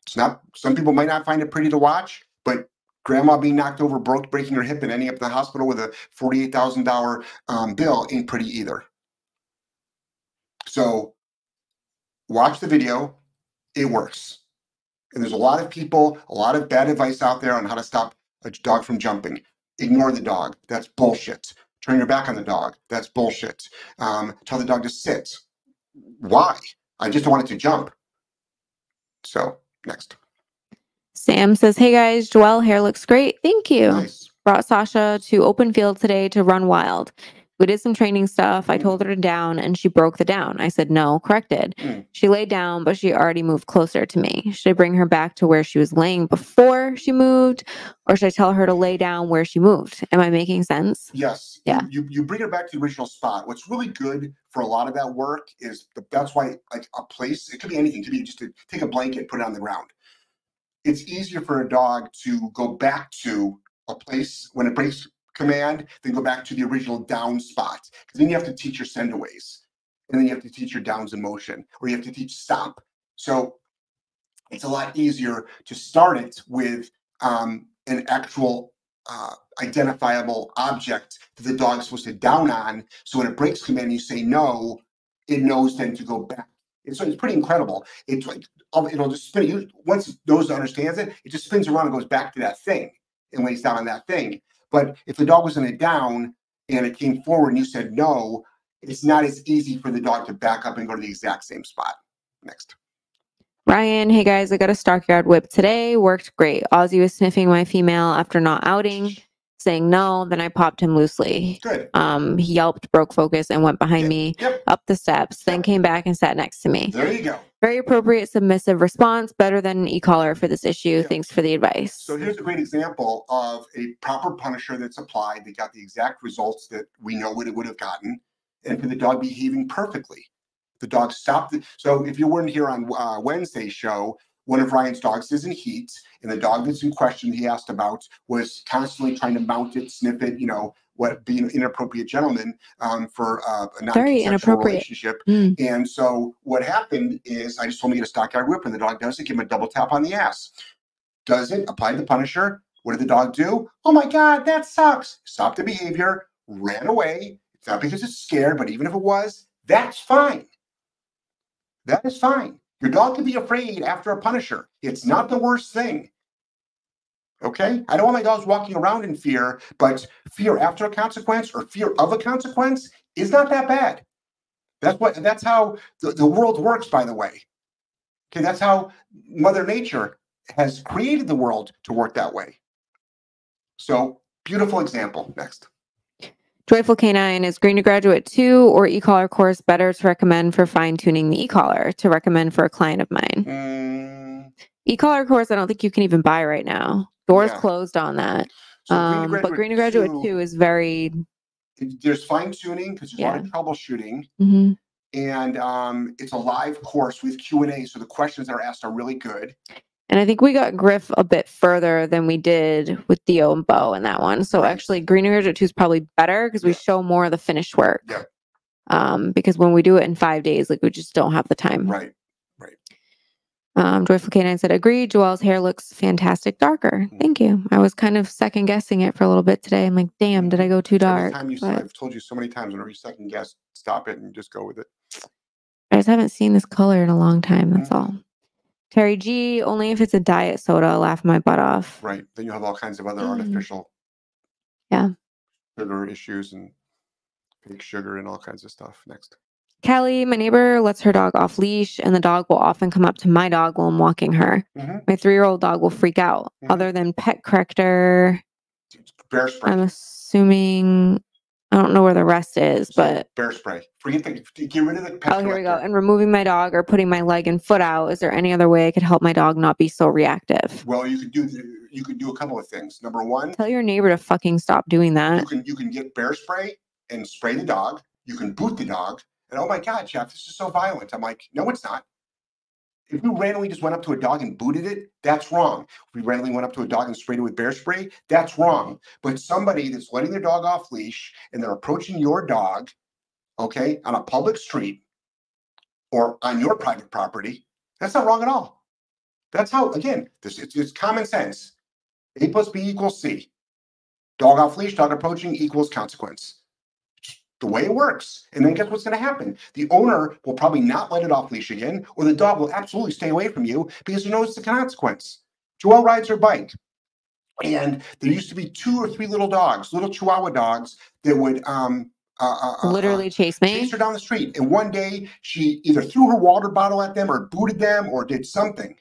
Speaker 1: It's not some people might not find it pretty to watch, but grandma being knocked over, broke, breaking her hip, and ending up in the hospital with a forty-eight thousand dollar um, bill ain't pretty either. So, watch the video; it works. And there's a lot of people, a lot of bad advice out there on how to stop a dog from jumping. Ignore the dog. That's bullshit. Turn your back on the dog. That's bullshit. Um, tell the dog to sit. Why? I just don't want it to jump. So, next.
Speaker 2: Sam says, Hey guys, Joelle, hair looks great. Thank you.
Speaker 1: Nice.
Speaker 2: Brought Sasha to open field today to run wild. We did some training stuff. I told her to down and she broke the down. I said, No, corrected.
Speaker 1: Mm.
Speaker 2: She laid down, but she already moved closer to me. Should I bring her back to where she was laying before she moved? Or should I tell her to lay down where she moved? Am I making sense?
Speaker 1: Yes.
Speaker 2: Yeah.
Speaker 1: You, you bring her back to the original spot. What's really good for a lot of that work is the, that's why like a place, it could be anything, it could be just to take a blanket, put it on the ground. It's easier for a dog to go back to a place when it breaks command then go back to the original down spot. Because then you have to teach your sendaways. And then you have to teach your downs in motion, or you have to teach stop. So it's a lot easier to start it with um, an actual uh, identifiable object that the dog is supposed to down on. So when it breaks command, you say no, it knows then to go back. So it's pretty incredible. It's like it'll just spin. Once it knows and understands it, it just spins around and goes back to that thing and lays down on that thing. But if the dog was in a down, and it came forward and you said no, it's not as easy for the dog to back up and go to the exact same spot. Next.
Speaker 2: Ryan, hey guys, I got a stockyard whip today. Worked great. Ozzy was sniffing my female after not outing, saying no. Then I popped him loosely.
Speaker 1: Good.
Speaker 2: Um, he yelped, broke focus, and went behind
Speaker 1: Yep,
Speaker 2: me
Speaker 1: Yep.
Speaker 2: up the steps. Then came back and sat next to me.
Speaker 1: There you go.
Speaker 2: Very appropriate, submissive response. Better than an e-collar for this issue.
Speaker 1: Yeah.
Speaker 2: Thanks for the advice.
Speaker 1: So here's a great example of a proper punisher that's applied. They got the exact results that we know what it would have gotten, and for the dog behaving perfectly. The dog stopped. The, so if you weren't here on uh, Wednesday's show, one of Ryan's dogs is in heat, and the dog that's in question he asked about was constantly trying to mount it, sniff it, you know, what being an inappropriate gentleman um, for uh, a non
Speaker 2: Very inappropriate.
Speaker 1: relationship.
Speaker 2: Mm.
Speaker 1: And so what happened is I just told him to get a stockyard whip, and the dog does it. Give him a double tap on the ass. Does it? Apply the punisher. What did the dog do? Oh my God, that sucks. Stop the behavior. Ran away. It's not because it's scared, but even if it was, that's fine. That is fine. Your dog can be afraid after a punisher. It's not the worst thing. Okay? I don't want my dogs walking around in fear, but fear after a consequence or fear of a consequence is not that bad. That's what that's how the, the world works, by the way. Okay, that's how Mother Nature has created the world to work that way. So beautiful example. Next.
Speaker 2: Joyful Canine is Green to Graduate 2 or e-collar course better to recommend for fine-tuning the e-collar to recommend for a client of mine.
Speaker 1: Mm,
Speaker 2: E-collar course, I don't think you can even buy right now. Doors
Speaker 1: Yeah.
Speaker 2: closed on that.
Speaker 1: so
Speaker 2: Um, but Green to Graduate 2 is very
Speaker 1: there's fine tuning because there's a lot of troubleshooting,
Speaker 2: mhm.
Speaker 1: and um, it's a live course with Q and A. So the questions that are asked are really good.
Speaker 2: And I think we got Griff a bit further than we did with Theo and Bo in that one. So actually, Green Graduate 2 is probably better because we show more of the finished work.
Speaker 1: Yeah.
Speaker 2: Um, because when we do it in five days, like we just don't have the time.
Speaker 1: Right. Right.
Speaker 2: Um, Joyful Canine said, agree. Joelle's hair looks fantastic darker.
Speaker 1: Mm.
Speaker 2: Thank you. I was kind of second guessing it for a little bit today. I'm like, damn, did I go too
Speaker 1: Every
Speaker 2: dark?
Speaker 1: time you,
Speaker 2: But
Speaker 1: I've told you so many times. Whenever you second guess, stop it and just go with it.
Speaker 2: I just haven't seen this color in a long time. That's
Speaker 1: Mhm.
Speaker 2: all. Terry G, only if it's a diet soda, I'll laugh my butt off.
Speaker 1: Right. Then you have all kinds of other
Speaker 2: Mm.
Speaker 1: artificial.
Speaker 2: Yeah.
Speaker 1: Sugar issues and fake sugar and all kinds of stuff. Next.
Speaker 2: Callie, my neighbor lets her dog off leash, and the dog will often come up to my dog while I'm walking her.
Speaker 1: Mhm.
Speaker 2: My three year old dog will freak out.
Speaker 1: Mhm.
Speaker 2: Other than pet corrector,
Speaker 1: Bear spray.
Speaker 2: I'm assuming I don't know where the rest is,
Speaker 1: So,
Speaker 2: but
Speaker 1: bear spray. Forget the get rid of the
Speaker 2: Oh, here we go. And removing my dog or putting my leg and foot out. Is there any other way I could help my dog not be so reactive?
Speaker 1: Well, you could do you could do a couple of things. Number one,
Speaker 2: Tell your neighbor to fucking stop doing that.
Speaker 1: you can you can get bear spray and spray the dog. You can boot the dog. And oh my God, Jeff, this is so violent. I'm like, no, it's not. If you randomly just went up to a dog and booted it, that's wrong. If we randomly went up to a dog and sprayed it with bear spray, that's wrong. But somebody that's letting their dog off leash and they're approaching your dog, okay, on a public street or on your private property, that's not wrong at all. That's how, again, this it's, it's common sense. A plus B equals C. Dog off leash, dog approaching equals consequence. The way it works. And then guess what's going to happen? The owner will probably not let it off leash again, or the dog will absolutely stay away from you because he knows the consequence. Joelle rides her bike. And there used to be two or three little dogs, little Chihuahua dogs, that would um, uh, uh, uh,
Speaker 2: Literally chase me.
Speaker 1: chased her down the street. And one day she either threw her water bottle at them or booted them or did something.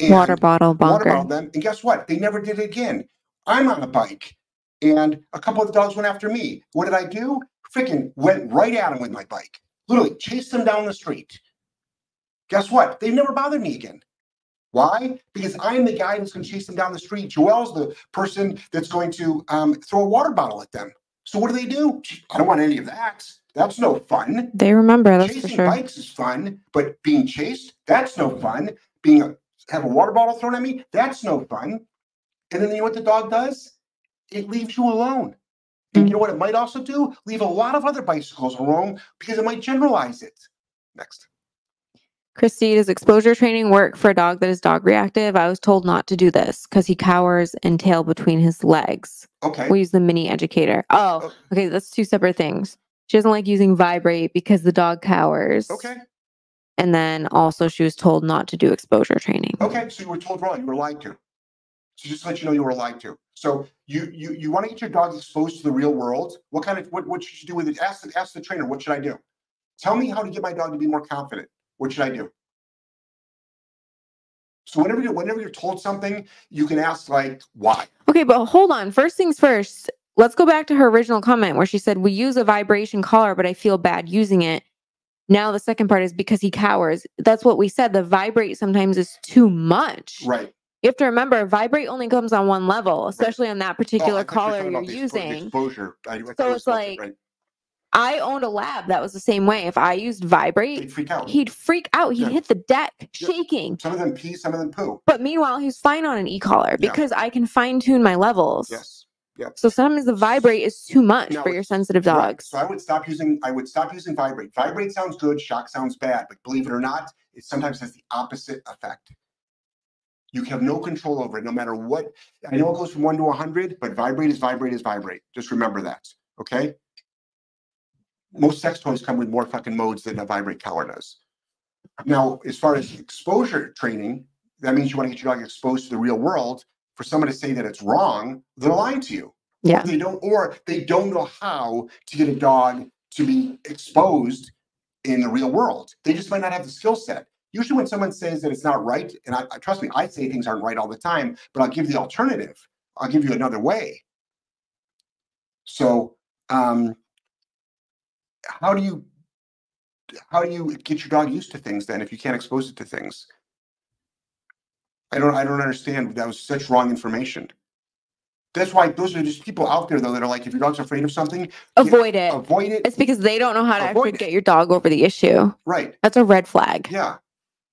Speaker 1: And
Speaker 2: Water bottle
Speaker 1: water
Speaker 2: bonker.
Speaker 1: bottled them. And guess what? They never did it again. I'm on a bike and a couple of the dogs went after me. What did I do? Freaking went right at them with my bike. Literally chased them down the street. Guess what? They never bothered me again. Why? Because I'm the guy who's going to chase them down the street. Joelle's the person that's going to um, throw a water bottle at them. So what do they do? I don't want any of that. That's no fun.
Speaker 2: They remember, that's for
Speaker 1: Chasing
Speaker 2: sure.
Speaker 1: bikes is fun, but being chased, that's no fun. Being a, have a water bottle thrown at me, that's no fun. And then you know what the dog does? It leaves you alone. And you know what it might also do? Leave a lot of other bicycles alone because it might generalize it. Next.
Speaker 2: Christy, does exposure training work for a dog that is dog reactive? I was told not to do this because he cowers and tail between his legs.
Speaker 1: Okay.
Speaker 2: We use the mini educator. Oh,
Speaker 1: Oh.
Speaker 2: okay. That's two separate things. She doesn't like using vibrate because the dog cowers.
Speaker 1: Okay.
Speaker 2: And then also she was told not to do exposure training.
Speaker 1: Okay. So you were told wrong. You were lied to. So just to let you know you were lied to. So you you you want to get your dog exposed to the real world. What kind of what what should you do with it? Ask the ask the trainer, what should I do? Tell me how to get my dog to be more confident. What should I do? So whenever you whenever you're told something, you can ask like why.
Speaker 2: Okay, but hold on. First things first. Let's go back to her original comment where she said, We use a vibration collar, but I feel bad using it. Now the second part is because he cowers. That's what we said. The vibrate sometimes is too much.
Speaker 1: Right.
Speaker 2: You have to remember, vibrate only comes on one level, especially on that
Speaker 1: Oh,
Speaker 2: particular
Speaker 1: I thought you were
Speaker 2: collar you're
Speaker 1: about the expo- the
Speaker 2: using.
Speaker 1: exposure. I, I
Speaker 2: So it's like-
Speaker 1: right.
Speaker 2: I owned a lab that was the same way. If I used vibrate,
Speaker 1: They'd freak out.
Speaker 2: he'd freak out. He'd
Speaker 1: Yeah.
Speaker 2: hit the deck,
Speaker 1: Yeah.
Speaker 2: shaking.
Speaker 1: Some of them pee, some of them poo.
Speaker 2: But meanwhile, he's fine on an e-collar
Speaker 1: Yeah.
Speaker 2: because I can fine tune my levels.
Speaker 1: Yes.
Speaker 2: So sometimes the vibrate is too much
Speaker 1: No,
Speaker 2: for your sensitive
Speaker 1: Right.
Speaker 2: dogs.
Speaker 1: So I would stop using I would stop using vibrate. Vibrate sounds good, shock sounds bad, but believe it or not, it sometimes has the opposite effect. You have no control over it, no matter what. I know it goes from one to a hundred, but vibrate is vibrate is vibrate. Just remember that. Okay. Most sex toys come with more fucking modes than a vibrate collar does. Now, as far as exposure training, that means you want to get your dog exposed to the real world. For someone to say that it's wrong, they're lying to you
Speaker 2: Yeah.
Speaker 1: they don't or they don't know how to get a dog to be exposed in the real world they just might not have the skill set usually when someone says that it's not right and I, I trust me i say things aren't right all the time but i'll give you the alternative i'll give you another way so um how do you how do you get your dog used to things then if you can't expose it to things i don't i don't understand that was such wrong information that's why those are just people out there though that are like, if your dog's afraid of something,
Speaker 2: Avoid it.
Speaker 1: avoid it.
Speaker 2: It's because they don't know how to actually
Speaker 1: it.
Speaker 2: get your dog over the issue.
Speaker 1: Right.
Speaker 2: That's a red flag.
Speaker 1: Yeah.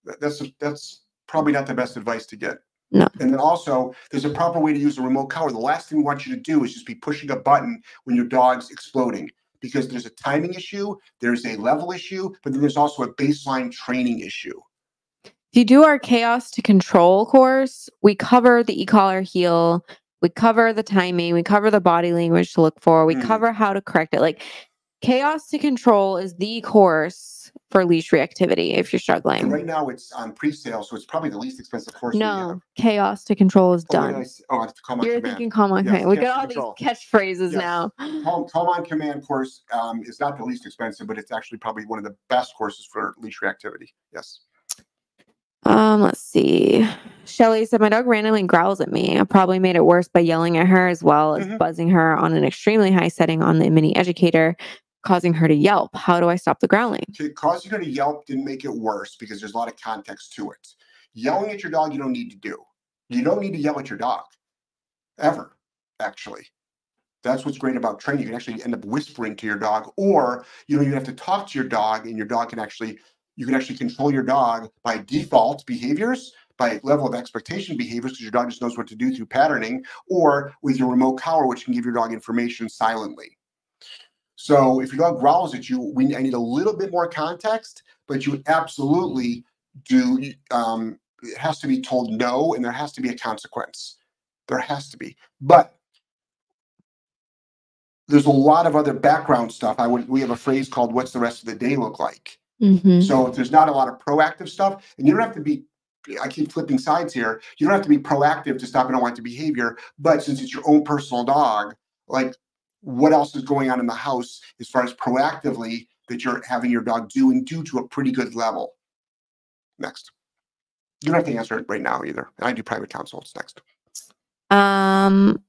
Speaker 1: That- That's that's probably not the best advice to get.
Speaker 2: No.
Speaker 1: And then also, there's a proper way to use a remote collar. The last thing we want you to do is just be pushing a button when your dog's exploding because there's a timing issue, there's a level issue, but then there's also a baseline training issue.
Speaker 2: If you do our chaos to control course, we cover the e-collar heel, we cover the timing, we cover the body language to look for, we
Speaker 1: Mm.
Speaker 2: cover how to correct it. Like chaos to control is the course for leash reactivity if you're
Speaker 1: And
Speaker 2: struggling.
Speaker 1: right now it's on pre-sale, so it's probably the least expensive course.
Speaker 2: No, chaos to control is
Speaker 1: Oh, did I
Speaker 2: done.
Speaker 1: Oh, I have to call my
Speaker 2: You're
Speaker 1: command.
Speaker 2: thinking calm on
Speaker 1: Yes,
Speaker 2: command. We got all
Speaker 1: control.
Speaker 2: these catchphrases
Speaker 1: Yes.
Speaker 2: now.
Speaker 1: Calm, Calm on Command course um, is not the least expensive, but it's actually probably one of the best courses for leash reactivity. Yes.
Speaker 2: Um, let's see. Shelly said my dog randomly growls at me. I probably made it worse by yelling at her as well as
Speaker 1: Mhm.
Speaker 2: buzzing her on an extremely high setting on the mini educator, causing her to yelp. How do I stop the growling?
Speaker 1: To cause you to yelp didn't make it worse because there's a lot of context to it. Yelling at your dog, you don't need to do. You don't need to yell at your dog ever, actually. That's what's great about training. You can actually end up whispering to your dog, or you don't even have to talk to your dog, and your dog can actually you can actually control your dog by default behaviors, by level of expectation behaviors, because your dog just knows what to do through patterning, or with your remote collar, which can give your dog information silently. So if your dog growls at you, we I need a little bit more context, but you absolutely do. Um, it has to be told no, and there has to be a consequence. There has to be, but there's a lot of other background stuff. I would. We have a phrase called "What's the rest of the day look like?"
Speaker 2: Mm-hmm.
Speaker 1: So if there's not a lot of proactive stuff, and you don't have to be, I keep flipping sides here. You don't have to be proactive to stop an unwanted behavior. But since it's your own personal dog, like what else is going on in the house as far as proactively that you're having your dog do and do to a pretty good level? Next. You don't have to answer it right now either. I do private consults next.
Speaker 2: Um,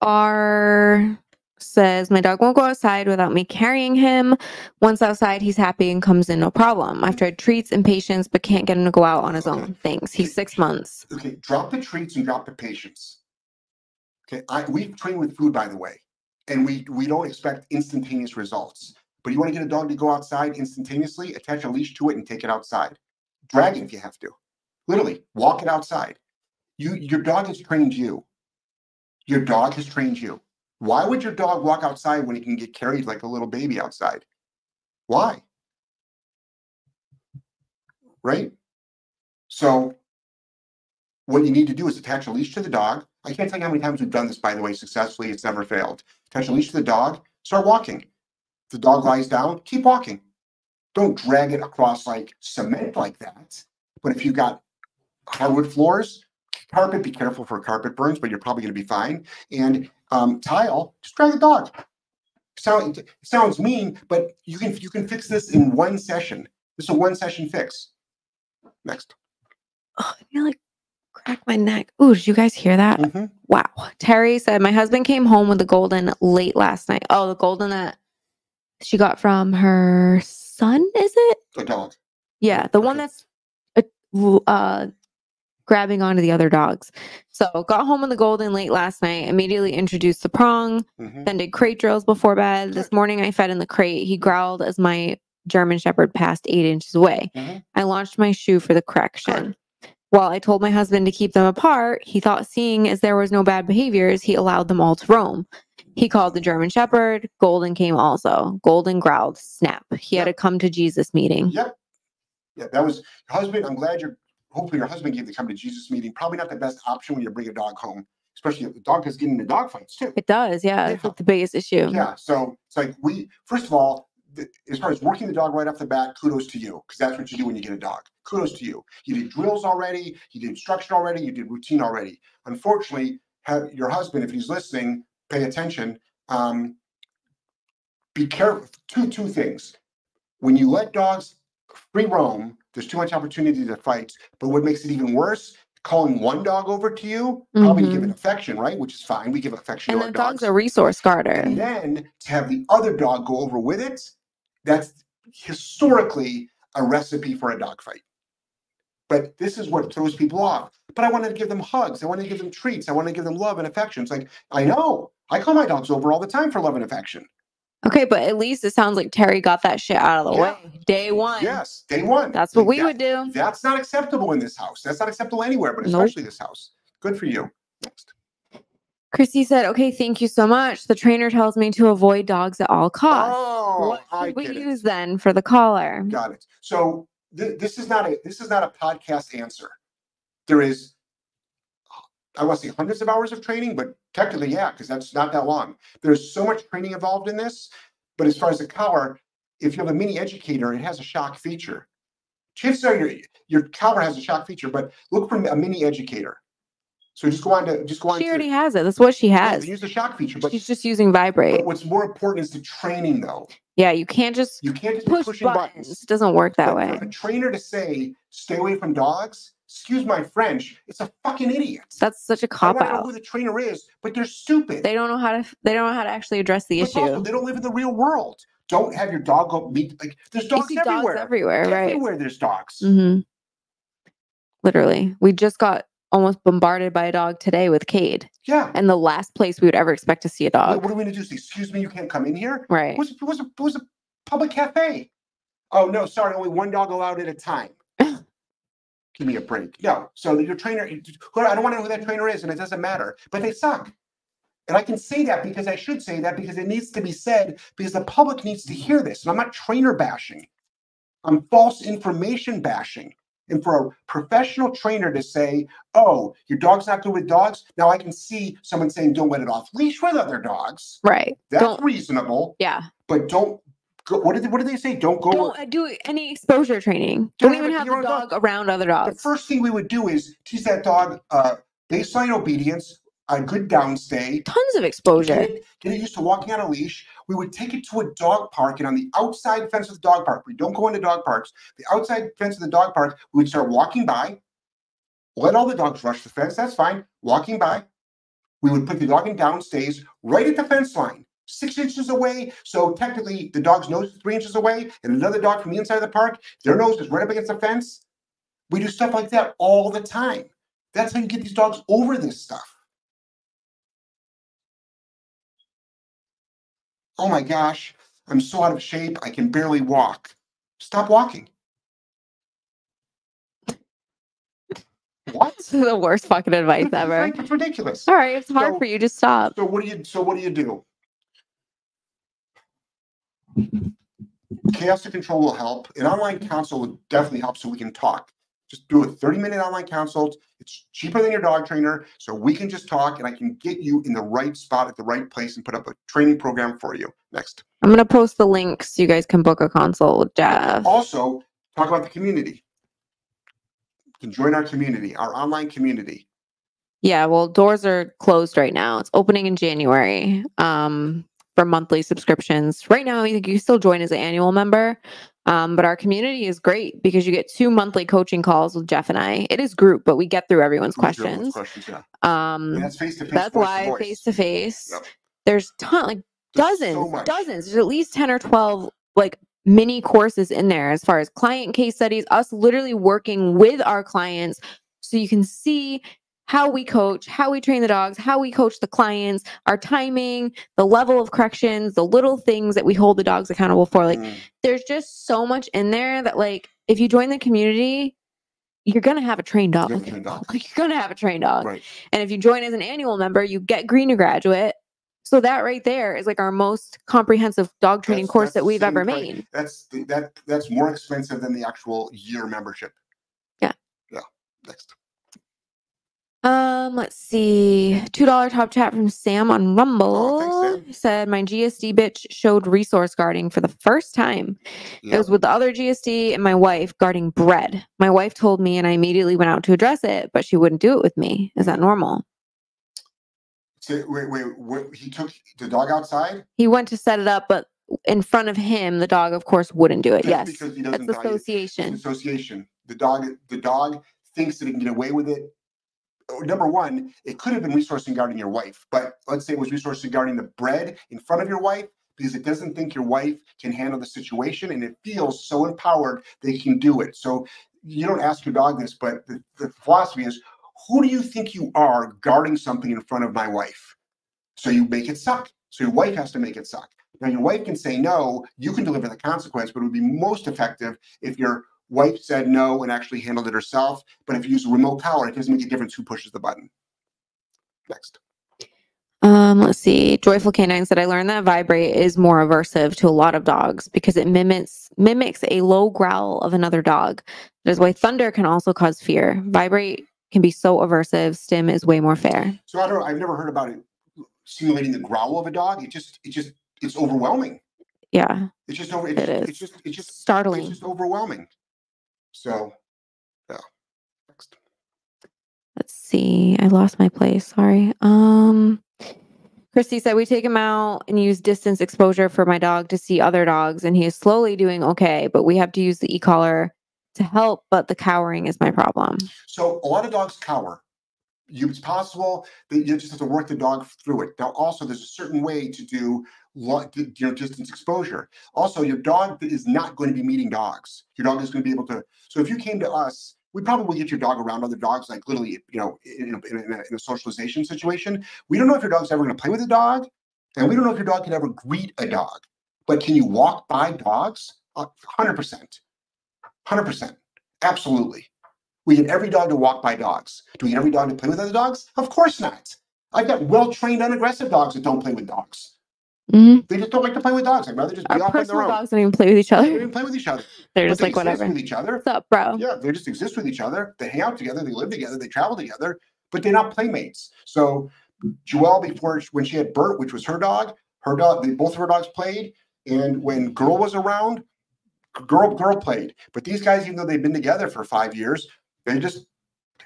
Speaker 2: R says my dog won't go outside without me carrying him. Once outside, he's happy and comes in no problem. I've tried treats and patience, but can't get him to go out on his own. Thanks. He's six months.
Speaker 1: Okay, drop the treats and drop the patience. Okay, I we train with food, by the way, and we we don't expect instantaneous results. But you want to get a dog to go outside instantaneously, attach a leash to it and take it outside. Drag it if you have to. Literally, walk it outside. You your dog has trained you. Your dog has trained you. Why would your dog walk outside when he can get carried like a little baby outside? Why? Right? So what you need to do is attach a leash to the dog. I can't tell you how many times we've done this, by the way, successfully. It's never failed. Attach a leash to the dog, start walking. The dog lies down, keep walking. Don't drag it across like cement like that. But if you've got hardwood floors, carpet, be careful for carpet burns, but you're probably going to be fine. And um, tile, just drag the dog. Sound, sounds mean, but you can you can fix this in one session. This is a one session fix. Next.
Speaker 2: Oh, I feel like crack my neck. Ooh, did you guys hear that?
Speaker 1: Mhm.
Speaker 2: Wow. Terry said, My husband came home with the golden late last night. Oh, the golden that she got from her son, is it?
Speaker 1: The dog.
Speaker 2: Yeah, the one that's uh, uh, grabbing onto the other dogs. So got home with the golden late last night, immediately introduced the prong,
Speaker 1: Mhm.
Speaker 2: then did crate drills before bed. This morning I fed in the crate. He growled as my German Shepherd passed eight inches away.
Speaker 1: Mhm.
Speaker 2: I launched my shoe for the correction. While I told my husband to keep them apart, he thought seeing as there was no bad behaviors, he allowed them all to roam. He called the German Shepherd. Golden came also. Golden growled, snap. He had
Speaker 1: Yep.
Speaker 2: a come to Jesus meeting.
Speaker 1: Yep. Yeah, that was your husband. I'm glad you're. Hopefully, your husband gave the come to Jesus meeting. Probably not the best option when you bring a dog home, especially if the dog is getting into dog fights too.
Speaker 2: It does, yeah. It's
Speaker 1: Yeah.
Speaker 2: like the biggest issue.
Speaker 1: Yeah. So it's like we first of all, the, as far as working the dog right off the bat, kudos to you because that's what you do when you get a dog. Kudos to you. You did drills already. You did instruction already. You did routine already. Unfortunately, have your husband, if he's listening, pay attention. Um, be careful. Two two things. When you let dogs free roam, there's too much opportunity to fight. But what makes it even worse? Calling one dog over to you, probably to give it affection, right? Which is fine. We give affection
Speaker 2: And
Speaker 1: to
Speaker 2: the
Speaker 1: our
Speaker 2: dog's a resource guarder.
Speaker 1: and then to have the other dog go over with it, that's historically a recipe for a dog fight. But this is what throws people off. But I wanted to give them hugs. I wanted to give them treats. I want to give them love and affection. It's like, I know. I call my dogs over all the time for love and affection.
Speaker 2: Okay, but at least it sounds like Terry got that shit out of the
Speaker 1: Yeah.
Speaker 2: way. Day one.
Speaker 1: Yes, day one.
Speaker 2: That's what
Speaker 1: Like,
Speaker 2: we
Speaker 1: that-
Speaker 2: would do.
Speaker 1: That's not acceptable in this house. That's not acceptable anywhere, but
Speaker 2: Nope.
Speaker 1: especially this house. Good for you. Next.
Speaker 2: Christy said, Okay, thank you so much. The trainer tells me to avoid dogs at all costs.
Speaker 1: Oh,
Speaker 2: what
Speaker 1: I
Speaker 2: should we
Speaker 1: it.
Speaker 2: use then for the caller?
Speaker 1: Got it. So th- this is not a this is not a podcast answer. There is, I want to say hundreds of hours of training, but technically, yeah, because that's not that long. There's so much training involved in this. But as far as the collar, if you have a mini educator, it has a shock feature. Chances are your your collar has a shock feature, but look for a mini educator. So just go on to just go on
Speaker 2: She already has it. That's what she
Speaker 1: yeah,
Speaker 2: has.
Speaker 1: use the shock feature. But,
Speaker 2: She's just using vibrate.
Speaker 1: but what's more important is the training, though.
Speaker 2: Yeah, you can't just
Speaker 1: You can't just be
Speaker 2: push
Speaker 1: pushing
Speaker 2: buttons.
Speaker 1: buttons.
Speaker 2: It doesn't work that
Speaker 1: But
Speaker 2: way.
Speaker 1: For a trainer to say, stay away from dogs, excuse my French, it's a fucking idiot.
Speaker 2: That's such a cop
Speaker 1: want to know
Speaker 2: out.
Speaker 1: Know who the trainer is, but they're stupid.
Speaker 2: They don't know how to. They don't know how to actually address the
Speaker 1: But also,
Speaker 2: issue.
Speaker 1: they don't live in the real world. Don't have your dog go meet like there's dogs everywhere.
Speaker 2: dogs everywhere, right?
Speaker 1: Everywhere there's dogs.
Speaker 2: hmm Literally, we just got almost bombarded by a dog today with Cade,
Speaker 1: Yeah.
Speaker 2: and the last place we would ever expect to see a
Speaker 1: What,
Speaker 2: dog.
Speaker 1: what are we gonna do? Say, excuse me, you can't come in here?
Speaker 2: Right.
Speaker 1: It was, it was, a, it was a public cafe. Oh no, sorry, only one dog allowed at a time. Give me a break. No. So your trainer, I don't want to know who that trainer is, and it doesn't matter. But they suck. And I can say that because I should say that because it needs to be said because the public needs to hear this. And I'm not trainer bashing. I'm false information bashing. And for a professional trainer to say, oh, your dog's not good with dogs, now I can see someone saying, don't let it off leash with other dogs.
Speaker 2: Right.
Speaker 1: That's
Speaker 2: Don't.
Speaker 1: reasonable,
Speaker 2: Yeah.
Speaker 1: but don't go. What did they, what did they say? Don't go.
Speaker 2: Don't uh, do any exposure training.
Speaker 1: Don't
Speaker 2: Don't even have
Speaker 1: your
Speaker 2: the
Speaker 1: dog.
Speaker 2: dog around other dogs.
Speaker 1: the first thing we would do is teach that dog uh, baseline obedience, a good downstay,
Speaker 2: Tons of exposure.
Speaker 1: get it used to walking on a leash. We would take it to a dog park, and on the outside fence of the dog park, we don't go into dog parks. The outside fence of the dog park, we would start walking by. Let all the dogs rush the fence. That's fine. Walking by, we would put the dog in downstays right at the fence line, six inches away. So technically, the dog's nose is three inches away, and another dog from the inside of the park, their nose is right up against the fence. We do stuff like that all the time. That's how you get these dogs over this stuff. Oh my gosh, I'm so out of shape, I can barely walk. Stop walking. What?
Speaker 2: This is the worst fucking advice
Speaker 1: It's
Speaker 2: ever.
Speaker 1: like- it's ridiculous.
Speaker 2: All right, it's hard
Speaker 1: So-
Speaker 2: for you. Just stop.
Speaker 1: So what do you so what do you do? Chaos to control will help. An online consult would definitely help so we can talk. Just do a 30 minute online consult. It's cheaper than your dog trainer. So we can just talk and I can get you in the right spot at the right place and put up a training program for you. Next.
Speaker 2: I'm gonna post the link so you guys can book a consult with Jeff.
Speaker 1: Also, talk about the community. You can join our community, our online community.
Speaker 2: Yeah, well, doors are closed right now. It's opening in January um, for monthly subscriptions. Right now, you can still join as an annual member, um, but our community is great because you get two monthly coaching calls with Jeff and I. It is group, but we get through everyone's
Speaker 1: everyone's
Speaker 2: questions.
Speaker 1: questions, yeah.
Speaker 2: Um,
Speaker 1: And that's face to face.
Speaker 2: that's live, face to face. There's ton, like
Speaker 1: There's
Speaker 2: dozens,
Speaker 1: so
Speaker 2: dozens. There's at least 10 or 12 like mini courses in there as far as client case studies, us literally working with our clients so you can see how we coach, how we train the dogs, how we coach the clients, our timing, the level of corrections, the little things that we hold the dogs accountable for. Like
Speaker 1: Mm,
Speaker 2: there's just so much in there that like if you join the community, you're gonna have a trained dog.
Speaker 1: You're gonna have a trained dog.
Speaker 2: Like you're gonna have a trained dog.
Speaker 1: right.
Speaker 2: And if you join as an annual member, you get green to graduate. So that right there is like our most comprehensive dog training
Speaker 1: That's-
Speaker 2: course
Speaker 1: that's
Speaker 2: that we've ever
Speaker 1: price.
Speaker 2: made.
Speaker 1: That's the, that that's more expensive than the actual year membership.
Speaker 2: Yeah.
Speaker 1: Yeah. Next.
Speaker 2: Um, let's see. Two dollar top chat from Sam on Rumble.
Speaker 1: Oh, thanks, Sam.
Speaker 2: Said my GSD bitch showed resource guarding for the first time. It was with the other GSD and my wife guarding bread. My wife told me and I immediately went out to address it, but she wouldn't do it with me. Is that normal?
Speaker 1: So, wait, wait, wait. He took the dog outside.
Speaker 2: He went to set it up, but in front of him, the dog, of course, wouldn't do it.
Speaker 1: Just
Speaker 2: yes.
Speaker 1: because he doesn't. It's
Speaker 2: association.
Speaker 1: association. The dog, the dog thinks that he can get away with it. Number one, it could have been resourcing guarding your wife, but let's say it was resourcing guarding the bread in front of your wife because it doesn't think your wife can handle the situation and it feels so empowered they can do it. So you don't ask your dog this, but the, the philosophy is who do you think you are guarding something in front of my wife? So you make it suck. So your wife has to make it suck. Now your wife can say no, you can deliver the consequence, but it would be most effective if your wife said no and actually handled it herself. But if you use a remote power, it doesn't make a difference who pushes the button. Next.
Speaker 2: Um, let's see. Joyful canines said I learned that vibrate is more aversive to a lot of dogs because it mimics mimics a low growl of another dog. That is why thunder can also cause fear. Vibrate can be so aversive. Stim is way more fair.
Speaker 1: So I don't I've never heard about it simulating the growl of a dog. It just it just it's overwhelming.
Speaker 2: Yeah,
Speaker 1: It's just over
Speaker 2: It
Speaker 1: it's, it's just it's just it's just overwhelming. So yeah. Next.
Speaker 2: Let's see. I lost my place. Sorry. Um Christy said we take him out and use distance exposure for my dog to see other dogs and he is slowly doing okay, but we have to use the e-collar to help, but the cowering is my problem.
Speaker 1: So a lot of dogs cower. You, it's possible that you just have to work the dog through it. Now, also, there's a certain way to do you know, distance exposure. Also, your dog is not going to be meeting dogs. Your dog is going to be able to. So, if you came to us, we probably get your dog around other dogs, like literally, you know, in, a- in, a, in, a, socialization situation. We don't know if your dog's ever going to play with a dog, and we don't know if your dog can ever greet a dog. But can you walk by dogs? Hundred percent, hundred percent, absolutely. We get every dog to walk by dogs. Do we get every dog to play with other dogs? Of course not. I've got well-trained, unaggressive dogs that don't play with dogs.
Speaker 2: Mhm.
Speaker 1: They just don't like to play with dogs. I'd rather just be
Speaker 2: Our
Speaker 1: off on their own.
Speaker 2: dogs don't even play with each other.
Speaker 1: They don't even play with each other.
Speaker 2: They're
Speaker 1: But
Speaker 2: just
Speaker 1: they
Speaker 2: like
Speaker 1: exist
Speaker 2: whatever.
Speaker 1: with each other.
Speaker 2: What's up, bro?
Speaker 1: Yeah, they just exist with each other. They hang out together. They live together. They travel together, but they're not playmates. So Joelle, before when she had Bert, which was her dog, her dog, they, both of her dogs played. And when Girl was around, Girl Girl played. But these guys, even though they've been together for five years, they just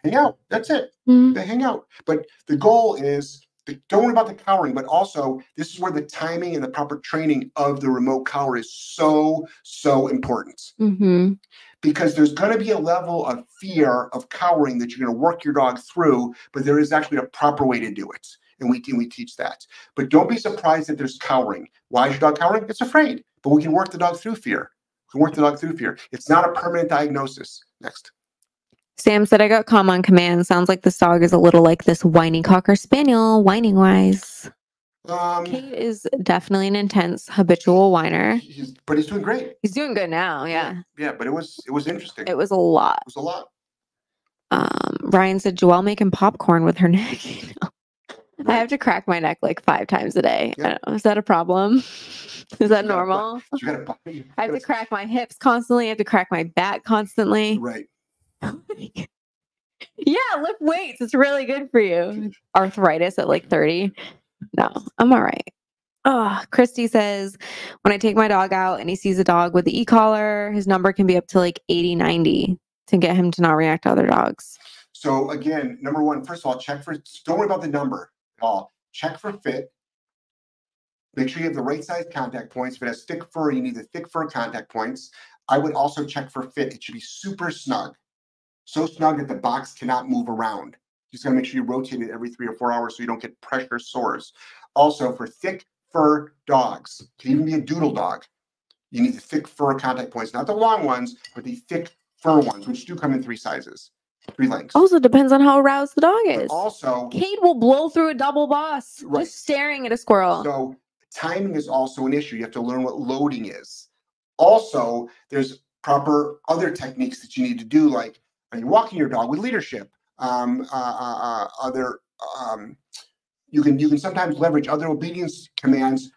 Speaker 1: hang out. That's it.
Speaker 2: Mhm.
Speaker 1: They hang out. But the goal is don't worry about the cowering, but also this is where the timing and the proper training of the remote cower is so so important
Speaker 2: Mhm.
Speaker 1: because there's going to be a level of fear of cowering that you're going to work your dog through, but there is actually a proper way to do it. And we, and we teach that. But don't be surprised that there's cowering. Why is your dog cowering? It's afraid. But we can work the dog through fear. We can work the dog through fear. It's not a permanent diagnosis. Next.
Speaker 2: Sam said I got calm on command. Sounds like this dog is a little like this whiny cocker spaniel, whining wise.
Speaker 1: Um,
Speaker 2: Cade is definitely an intense habitual whiner.
Speaker 1: he's, but he's doing great.
Speaker 2: He's doing good now. Yeah.
Speaker 1: Yeah, but it was it was interesting.
Speaker 2: It was a lot.
Speaker 1: It was a lot.
Speaker 2: Um, Ryan said Joelle making popcorn with her neck. I have to crack my neck like five times a day. I
Speaker 1: Yeah.
Speaker 2: don't know. Is that a problem? Is that
Speaker 1: You gotta-
Speaker 2: normal?
Speaker 1: You gotta, you
Speaker 2: I have
Speaker 1: gotta-
Speaker 2: crack my hips constantly. I have to crack my back constantly.
Speaker 1: Right.
Speaker 2: Yeah, lift weights. It's really good for you. Arthritis at like 30. No, I'm all right. Oh, Christy says when I take my dog out and he sees a dog with the e collar, his number can be up to like 80, 90 to get him to not react to other dogs.
Speaker 1: So again, number one, first of all, check for. Don't worry about the number at all. Check for fit. Make sure you have the right size contact points. If it has thick fur, you need the thick fur contact points. I would also check for fit. It should be super snug, so snug that the box cannot move around. You just gotta make sure you rotate it every three or four hours so you don't get pressure sores. Also, for thick fur dogs, can even be a doodle dog, you need the thick fur contact points, not the long ones, but the thick fur ones, which do come in three sizes, three lengths.
Speaker 2: Also depends on how aroused the dog
Speaker 1: But
Speaker 2: is.
Speaker 1: also,
Speaker 2: Cade will blow through a double boss
Speaker 1: Right.
Speaker 2: just staring at a squirrel.
Speaker 1: So timing is also an issue. You have to learn what loading is. Also, there's proper other techniques that you need to do, like you walking your dog with leadership? Um, uh, uh, uh, other um, you can you can sometimes leverage other obedience commands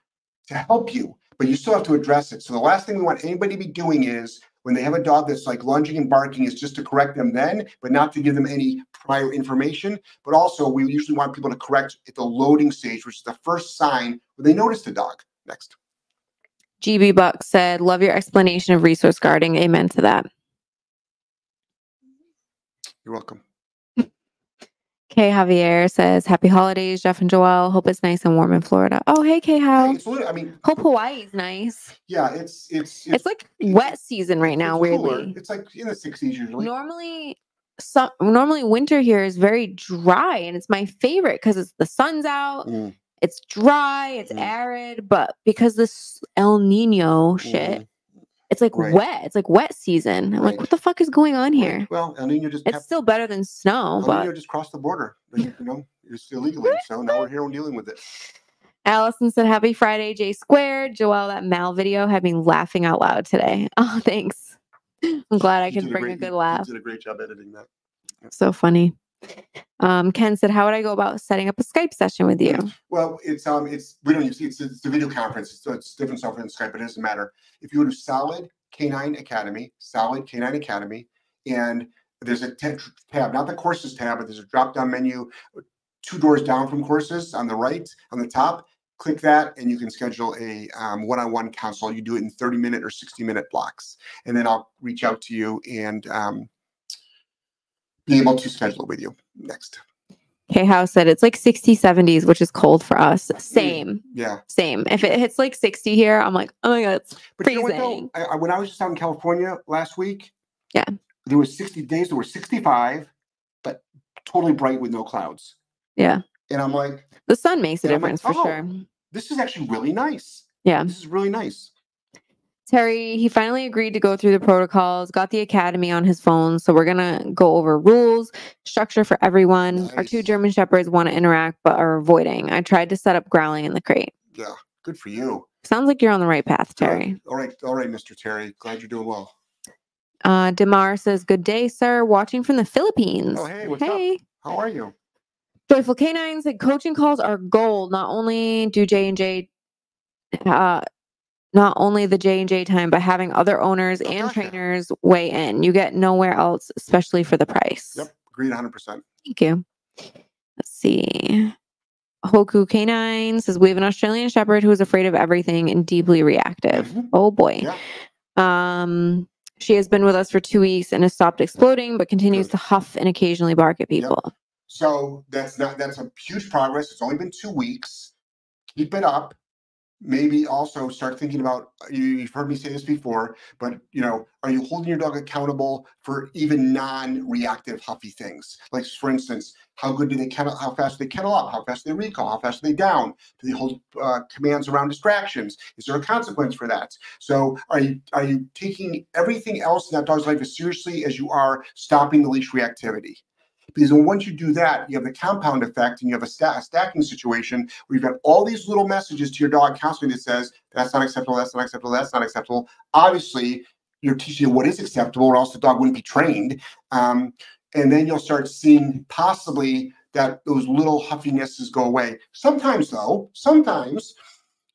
Speaker 1: to help you, but you still have to address it. So the last thing we want anybody to be doing is when they have a dog that's like lunging and barking is just to correct them then, but not to give them any prior information. But also we usually want people to correct at the loading stage, which is the first sign when they notice the dog. Next.
Speaker 2: GB Buck said, Love your explanation of resource guarding. Amen to that.
Speaker 1: You're welcome.
Speaker 2: Kay Javier says, Happy holidays, Jeff and Joelle. Hope it's nice and warm in Florida. Oh, hey, Kay How.
Speaker 1: it's lit- I mean,
Speaker 2: Hope Hawaii's nice.
Speaker 1: yeah, it's it's
Speaker 2: It's like wet season right now,
Speaker 1: it's cooler. It's like in the 60s usually.
Speaker 2: Normally, some normally winter here is very dry, and it's my favorite because it's the sun's out,
Speaker 1: Mm,
Speaker 2: it's dry, it's
Speaker 1: Mm.
Speaker 2: arid, but because this El Nino shit,
Speaker 1: mm,
Speaker 2: it's like
Speaker 1: Right.
Speaker 2: wet. It's like wet season. I'm like, what the fuck is going on here?
Speaker 1: right. Well, El Nino just
Speaker 2: It's still better than snow,
Speaker 1: El
Speaker 2: but
Speaker 1: Nino just crossed the border. you know, it's illegally. So now we're here We're dealing with it.
Speaker 2: Allison said, Happy Friday, J squared. Joelle, that Mal video had me laughing out loud today. Oh, thanks. I'm glad I
Speaker 1: You
Speaker 2: can
Speaker 1: did a
Speaker 2: bring a good
Speaker 1: you- you
Speaker 2: laugh.
Speaker 1: did a great job editing that.
Speaker 2: So funny. Um, Ken said, How would I go about setting up a Skype session with you?
Speaker 1: Well, it's um, it's we don't use it's it's a video conference, so it's different software than Skype. But it doesn't matter. If you go to Solid K9 Academy, Solid K9 Academy, and there's a tab, not the courses tab, but there's a drop down menu, two doors down from courses on the right, on the top. Click that, and you can schedule a um, one-on-one consult. You do it in 30 minute or 60 minute blocks, and then I'll reach out to you and um, be able to schedule with you. Next,
Speaker 2: K House said, It's like 60, 70s, which is cold for us. Same,
Speaker 1: yeah.
Speaker 2: same. If it hits like 60 here, I'm like, Oh my God, it's
Speaker 1: But you know
Speaker 2: freezing.
Speaker 1: I, I, when I was just out in California last week,
Speaker 2: Yeah.
Speaker 1: there was 60 days, there were 65, but totally bright with no clouds.
Speaker 2: Yeah.
Speaker 1: And I'm like,
Speaker 2: the sun makes a
Speaker 1: I'm like,
Speaker 2: difference for
Speaker 1: "Oh."
Speaker 2: sure.
Speaker 1: this is actually really nice.
Speaker 2: Yeah.
Speaker 1: This is really nice.
Speaker 2: Terry, he finally agreed to go through the protocols, got the academy on his phone. So we're going to go over rules, structure for everyone. Our two German Shepherds want to interact but are avoiding. I tried to set up growling in the crate.
Speaker 1: Yeah. Good for you.
Speaker 2: Sounds like you're on the right path,
Speaker 1: Good.
Speaker 2: Terry.
Speaker 1: All right. All right, Mr. Terry. Glad you're doing well.
Speaker 2: Uh, Demar says, Good day, sir. Watching from the Philippines.
Speaker 1: Oh, hey, what's up?
Speaker 2: hey.
Speaker 1: How are you?
Speaker 2: Joyful Canines said coaching calls are gold. Not only do J and J, uh, not only the J and J time, but having other owners
Speaker 1: Oh,
Speaker 2: and
Speaker 1: gotcha.
Speaker 2: trainers weigh in. You get nowhere else, especially for the price.
Speaker 1: Yep. Agreed 100%.
Speaker 2: Thank you. Let's see. Hoku Canine says we have an Australian Shepherd who is afraid of everything and deeply reactive.
Speaker 1: Mhm.
Speaker 2: Oh boy.
Speaker 1: Yeah.
Speaker 2: Um, she has been with us for two weeks and has stopped exploding, but continues
Speaker 1: Good.
Speaker 2: to huff and occasionally bark at
Speaker 1: Yep.
Speaker 2: people.
Speaker 1: So that's not that's a huge progress. It's only been two weeks. Keep it up. Maybe also start thinking about you, you've heard me say this before, but you know, are you holding your dog accountable for even non-reactive huffy things? Like for instance, how good do they kennel? How fast do they kennel up? How fast they recall? How fast they down? Do they hold uh, commands around distractions? Is there a consequence for that? So are you are you taking everything else in that dog's life as seriously as you are stopping the leash reactivity? Because once you do that, you have the compound effect and you have a, a stacking situation where you've got all these little messages to your dog constantly that says, that's not acceptable, that's not acceptable, that's not acceptable. Obviously, you're teaching what is acceptable, or else the dog wouldn't be trained. Um, and then you'll start seeing possibly that those little huffinesses go away. Sometimes, though, sometimes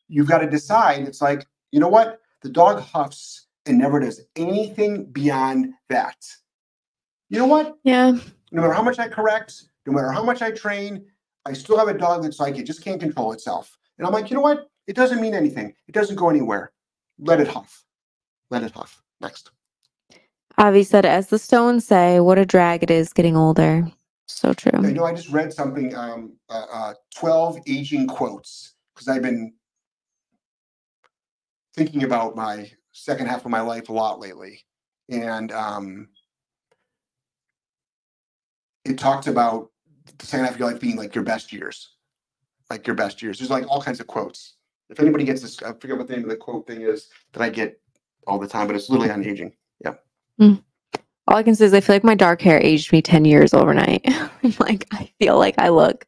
Speaker 1: you've got to decide it's like, you know what? The dog huffs and never does anything beyond that. You know what?
Speaker 2: Yeah.
Speaker 1: no matter how much I correct, no matter how much I train, I still have a dog that's like it just can't control itself. And I'm like, you know what? It doesn't mean anything. It doesn't go anywhere. Let it huff. Let it huff. Next.
Speaker 2: Avi said, as the stones say, what a drag it is getting older. So
Speaker 1: I
Speaker 2: true.
Speaker 1: know I just read something, um, uh, uh, 12 aging quotes, because I've been thinking about my second half of my life a lot lately. And um, it talks about the second half of your life being like your best years, like your best years. There's like all kinds of quotes. If anybody gets this, I forget what the name of the quote thing is that I get all the time, but it's literally on aging. Yeah. Hmm.
Speaker 2: All I can say is I feel like my dark hair aged me 10 years overnight. I'm like, I feel like I look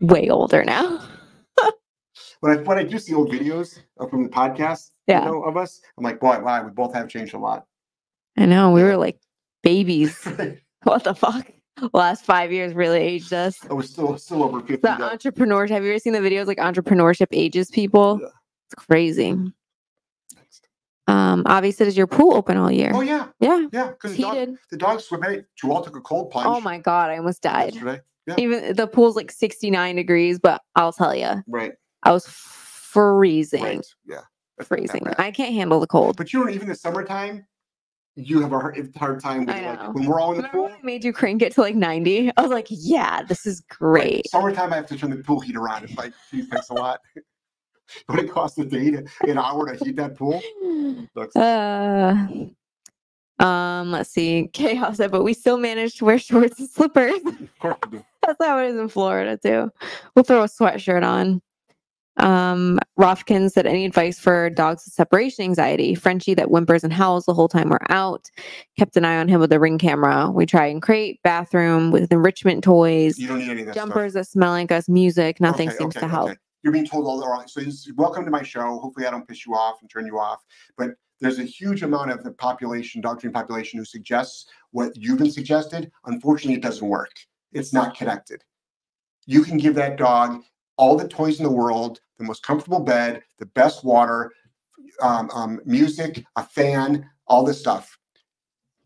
Speaker 2: way older now.
Speaker 1: When I when I do see old videos of- from the podcast,
Speaker 2: Yeah.
Speaker 1: you know, of us, I'm like, boy, wow, we both have changed a lot.
Speaker 2: I know. We were like babies. What the fuck? Last five years really aged us.
Speaker 1: I was still still over 50.
Speaker 2: The
Speaker 1: though.
Speaker 2: entrepreneurs, have you ever seen the videos like entrepreneurship ages people?
Speaker 1: Yeah.
Speaker 2: It's crazy. Um, Avi said, is your pool open all year?
Speaker 1: Oh yeah,
Speaker 2: yeah,
Speaker 1: yeah. Because the, dog, the dogs swim. Hey, Joelle took a cold plunge.
Speaker 2: Oh my God, I almost died.
Speaker 1: Yesterday. Yeah.
Speaker 2: Even the pool's like 69 degrees, but I'll tell you,
Speaker 1: Right.
Speaker 2: I was freezing.
Speaker 1: Right. Yeah. That's
Speaker 2: Freezing. I can't handle the cold.
Speaker 1: But you know, even the summertime, you have a hard, hard time with like when we're all in the
Speaker 2: Remember
Speaker 1: pool.
Speaker 2: made you crank it to like 90? I was like, yeah, this is great.
Speaker 1: Summertime, I have to turn the pool heater on. It's like, geez, thanks a lot. but it costs a day to an hour to heat that pool?
Speaker 2: Uh, um, let's see. Chaos said, but we still managed to wear shorts and slippers.
Speaker 1: of course we do.
Speaker 2: That's how it is in Florida too. We'll throw a sweatshirt on. Um, Rothkin said, any advice for dogs with separation anxiety? Frenchie that whimpers and howls the whole time we're out. Kept an eye on him with a ring camera. We try and crate, bathroom with enrichment toys,
Speaker 1: You don't need any of that stuff.
Speaker 2: jumpers that smell like us, music. Nothing
Speaker 1: Okay,
Speaker 2: seems
Speaker 1: okay,
Speaker 2: to help.
Speaker 1: okay. You're being told all the wrong. So welcome to my show. Hopefully, I don't piss you off and turn you off. But there's a huge amount of the population, dog training population, who suggests what you've been suggested. Unfortunately, it doesn't work. It's not connected. You can give that dog all the toys in the world, the most comfortable bed, the best water, um, um, music, a fan, all this stuff.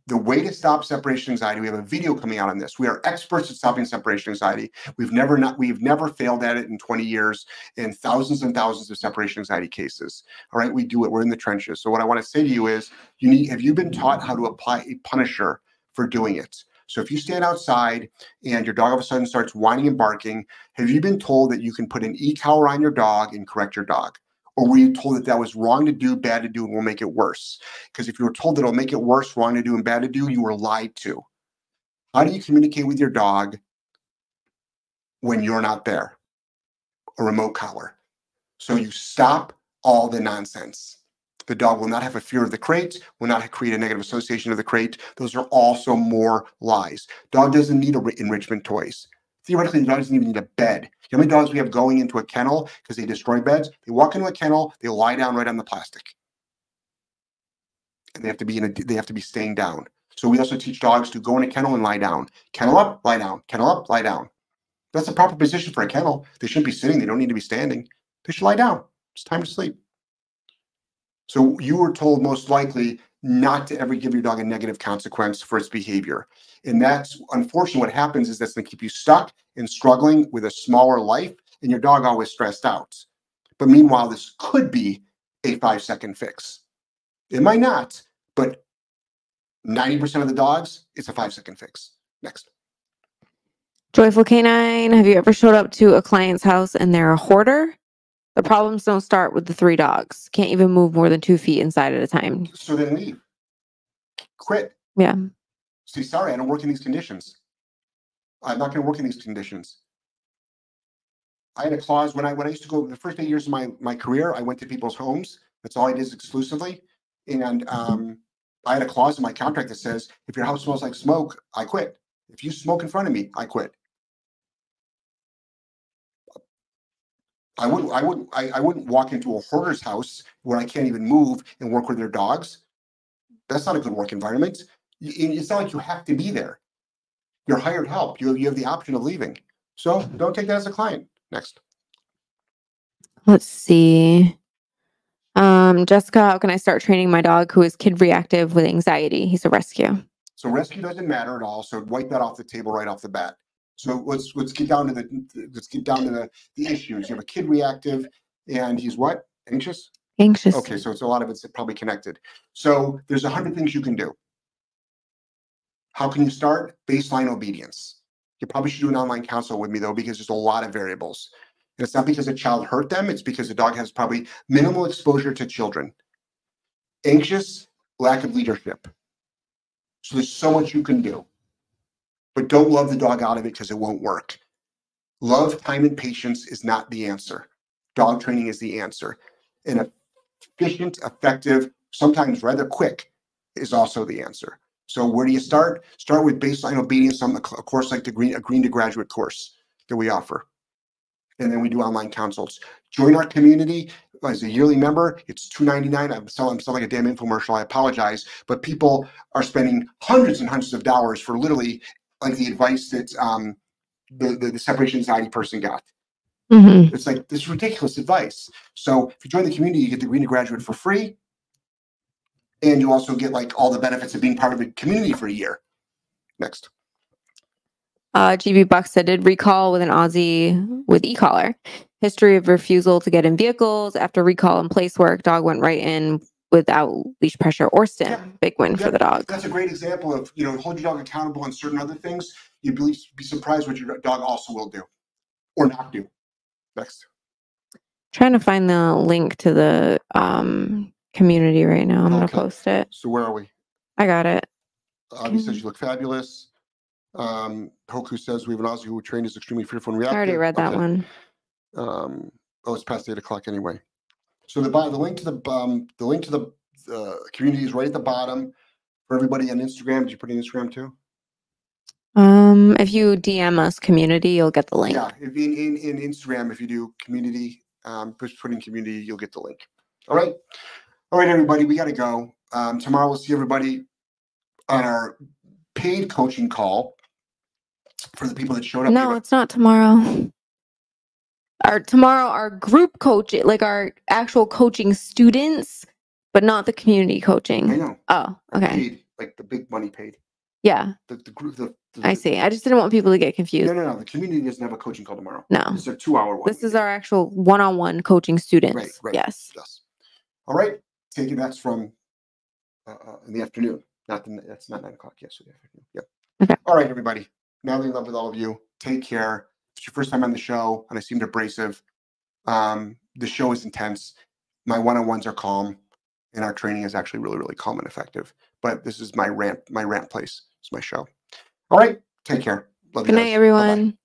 Speaker 1: The way to stop separation anxiety, we have a video coming out on this. We are experts at stopping separation anxiety. We've never not we've never failed at it in 20 years in thousands and thousands of separation anxiety cases. All right, we do it. We're in the trenches. So what I want to say to you is you need have you been taught how to apply a punisher for doing it? So if you stand outside and your dog all of a sudden starts whining and barking, have you been told that you can put an e-collar on your dog and correct your dog? Or were you told that that was wrong to do, bad to do, and will make it worse? Because if you were told that it'll make it worse, wrong to do, and bad to do, you were lied to. How do you communicate with your dog when you're not there? A remote collar. So you stop all the nonsense. The dog will not have a fear of the crate, will not create a negative association of the crate. Those are also more lies. Dog doesn't need a enrichment toys. Theoretically, the dog doesn't even need a bed. You know how many dogs we have going into a kennel because they destroy beds? They walk into a kennel, they lie down right on the plastic. And they have to be in a they have to be staying down. So we also teach dogs to go in a kennel and lie down. Kennel up, lie down. Kennel up, lie down. That's the proper position for a kennel. They shouldn't be sitting. They don't need to be standing. They should lie down. It's time to sleep. So you were told most likely not to ever give your dog a negative consequence for its behavior. And that's unfortunately what happens is that's going to keep you stuck and struggling with a smaller life and your dog always stressed out. But meanwhile, this could be a five second fix. It might not, but 90% of the dogs, it's a five second fix. Next.
Speaker 2: Joyful Canine, have you ever showed up to a client's house and they're a hoarder? The problems don't start with the three dogs. Can't even move more than two feet inside at a time.
Speaker 1: So then leave. Quit.
Speaker 2: Yeah.
Speaker 1: Say, sorry, I don't work in these conditions. I'm not going to work in these conditions. I had a clause when I when I used to go the first eight years of my my career. I went to people's homes. That's all I did exclusively. And um, I had a clause in my contract that says, if your house smells like smoke, I quit. If you smoke in front of me, I quit. I wouldn't. I wouldn't. I, I wouldn't walk into a hoarder's house where I can't even move and work with their dogs. That's not a good work environment. It's not like you have to be there. You're hired help. You you have the option of leaving. So don't take that as a client. Next.
Speaker 2: Let's see. Um, Jessica, how can I start training my dog who is kid reactive with anxiety? He's a rescue.
Speaker 1: So rescue doesn't matter at all. So wipe that off the table right off the bat. So let's let's get down to the let's get down to the, the issues. You have a kid reactive, and he's what? Anxious?
Speaker 2: Anxious.
Speaker 1: Okay, so it's a lot of it's probably connected. So there's a hundred things you can do. How can you start? Baseline obedience. You probably should do an online consult with me though, because there's a lot of variables. And it's not because a child hurt them, it's because the dog has probably minimal exposure to children. Anxious, lack of leadership. So there's so much you can do. But don't love the dog out of it because it won't work. Love, time, and patience is not the answer. Dog training is the answer. And efficient, effective, sometimes rather quick is also the answer. So where do you start? Start with baseline obedience on a course like the green, a green to graduate course that we offer. And then we do online consults. Join our community as a yearly member. It's $2.99. I'm selling, I'm selling a damn infomercial. I apologize. But people are spending hundreds and hundreds of dollars for literally like the advice that um, the, the, the separation anxiety person got.
Speaker 2: Mhm.
Speaker 1: It's like this ridiculous advice. So if you join the community, you get the Green to Graduate for free. And you also get like all the benefits of being part of the community for a year. Next.
Speaker 2: Uh, GB Bucks said, did recall with an Aussie with e-collar. History of refusal to get in vehicles. After recall and place work, dog went right in without leash pressure or stim.
Speaker 1: Yeah.
Speaker 2: Big win for the dog.
Speaker 1: That's a great example of, you know, hold your dog accountable on certain other things. You'd be, be surprised what your dog also will do or not do. Next.
Speaker 2: Trying to find the link to the um, community right now. I'm gonna post it.
Speaker 1: So where are we?
Speaker 2: I got it.
Speaker 1: Avi says
Speaker 2: Mhm.
Speaker 1: you look fabulous. Um, Hoku says we have an Aussie who trained is extremely fearful and reactive.
Speaker 2: I already read that
Speaker 1: Okay.
Speaker 2: one.
Speaker 1: Um, oh, it's past eight o'clock anyway. So the the link to the um, the link to the uh, community is right at the bottom for everybody on Instagram. Did you put in Instagram too?
Speaker 2: Um, if you DM us community, you'll get the link.
Speaker 1: Yeah, if in, in in Instagram, if you do community, um, just put in community, you'll get the link. All right, all right, everybody, we got to go. Um, tomorrow we'll see everybody on our paid coaching call for the people that showed up.
Speaker 2: No,
Speaker 1: here.
Speaker 2: it's not tomorrow. Our tomorrow, our group coach, like our actual coaching students, but not the community coaching.
Speaker 1: I know.
Speaker 2: Oh, okay.
Speaker 1: Paid, like the big money paid.
Speaker 2: Yeah,
Speaker 1: The the group. The, the
Speaker 2: I see. I just didn't want people to get confused.
Speaker 1: No, no, no. The community doesn't have a coaching call tomorrow.
Speaker 2: No,
Speaker 1: This is a two-hour one.
Speaker 2: this is our actual one-on-one coaching students.
Speaker 1: right. right.
Speaker 2: Yes.
Speaker 1: Yes. All right. Take it. That's from uh, uh, in the afternoon. Not the, that's not nine o'clock. yesterday afternoon. Yep.
Speaker 2: Okay.
Speaker 1: All right, everybody. Madly in love with all of you. Take care. It's your first time on the show, and I seemed abrasive. Um, the show is intense. My one-on-ones are calm, and our training is actually really, really calm and effective. But this is my rant. My rant place. It's my show. All right. Take care. Love
Speaker 2: Good
Speaker 1: you
Speaker 2: night,
Speaker 1: guys. Bye-bye.
Speaker 2: everyone.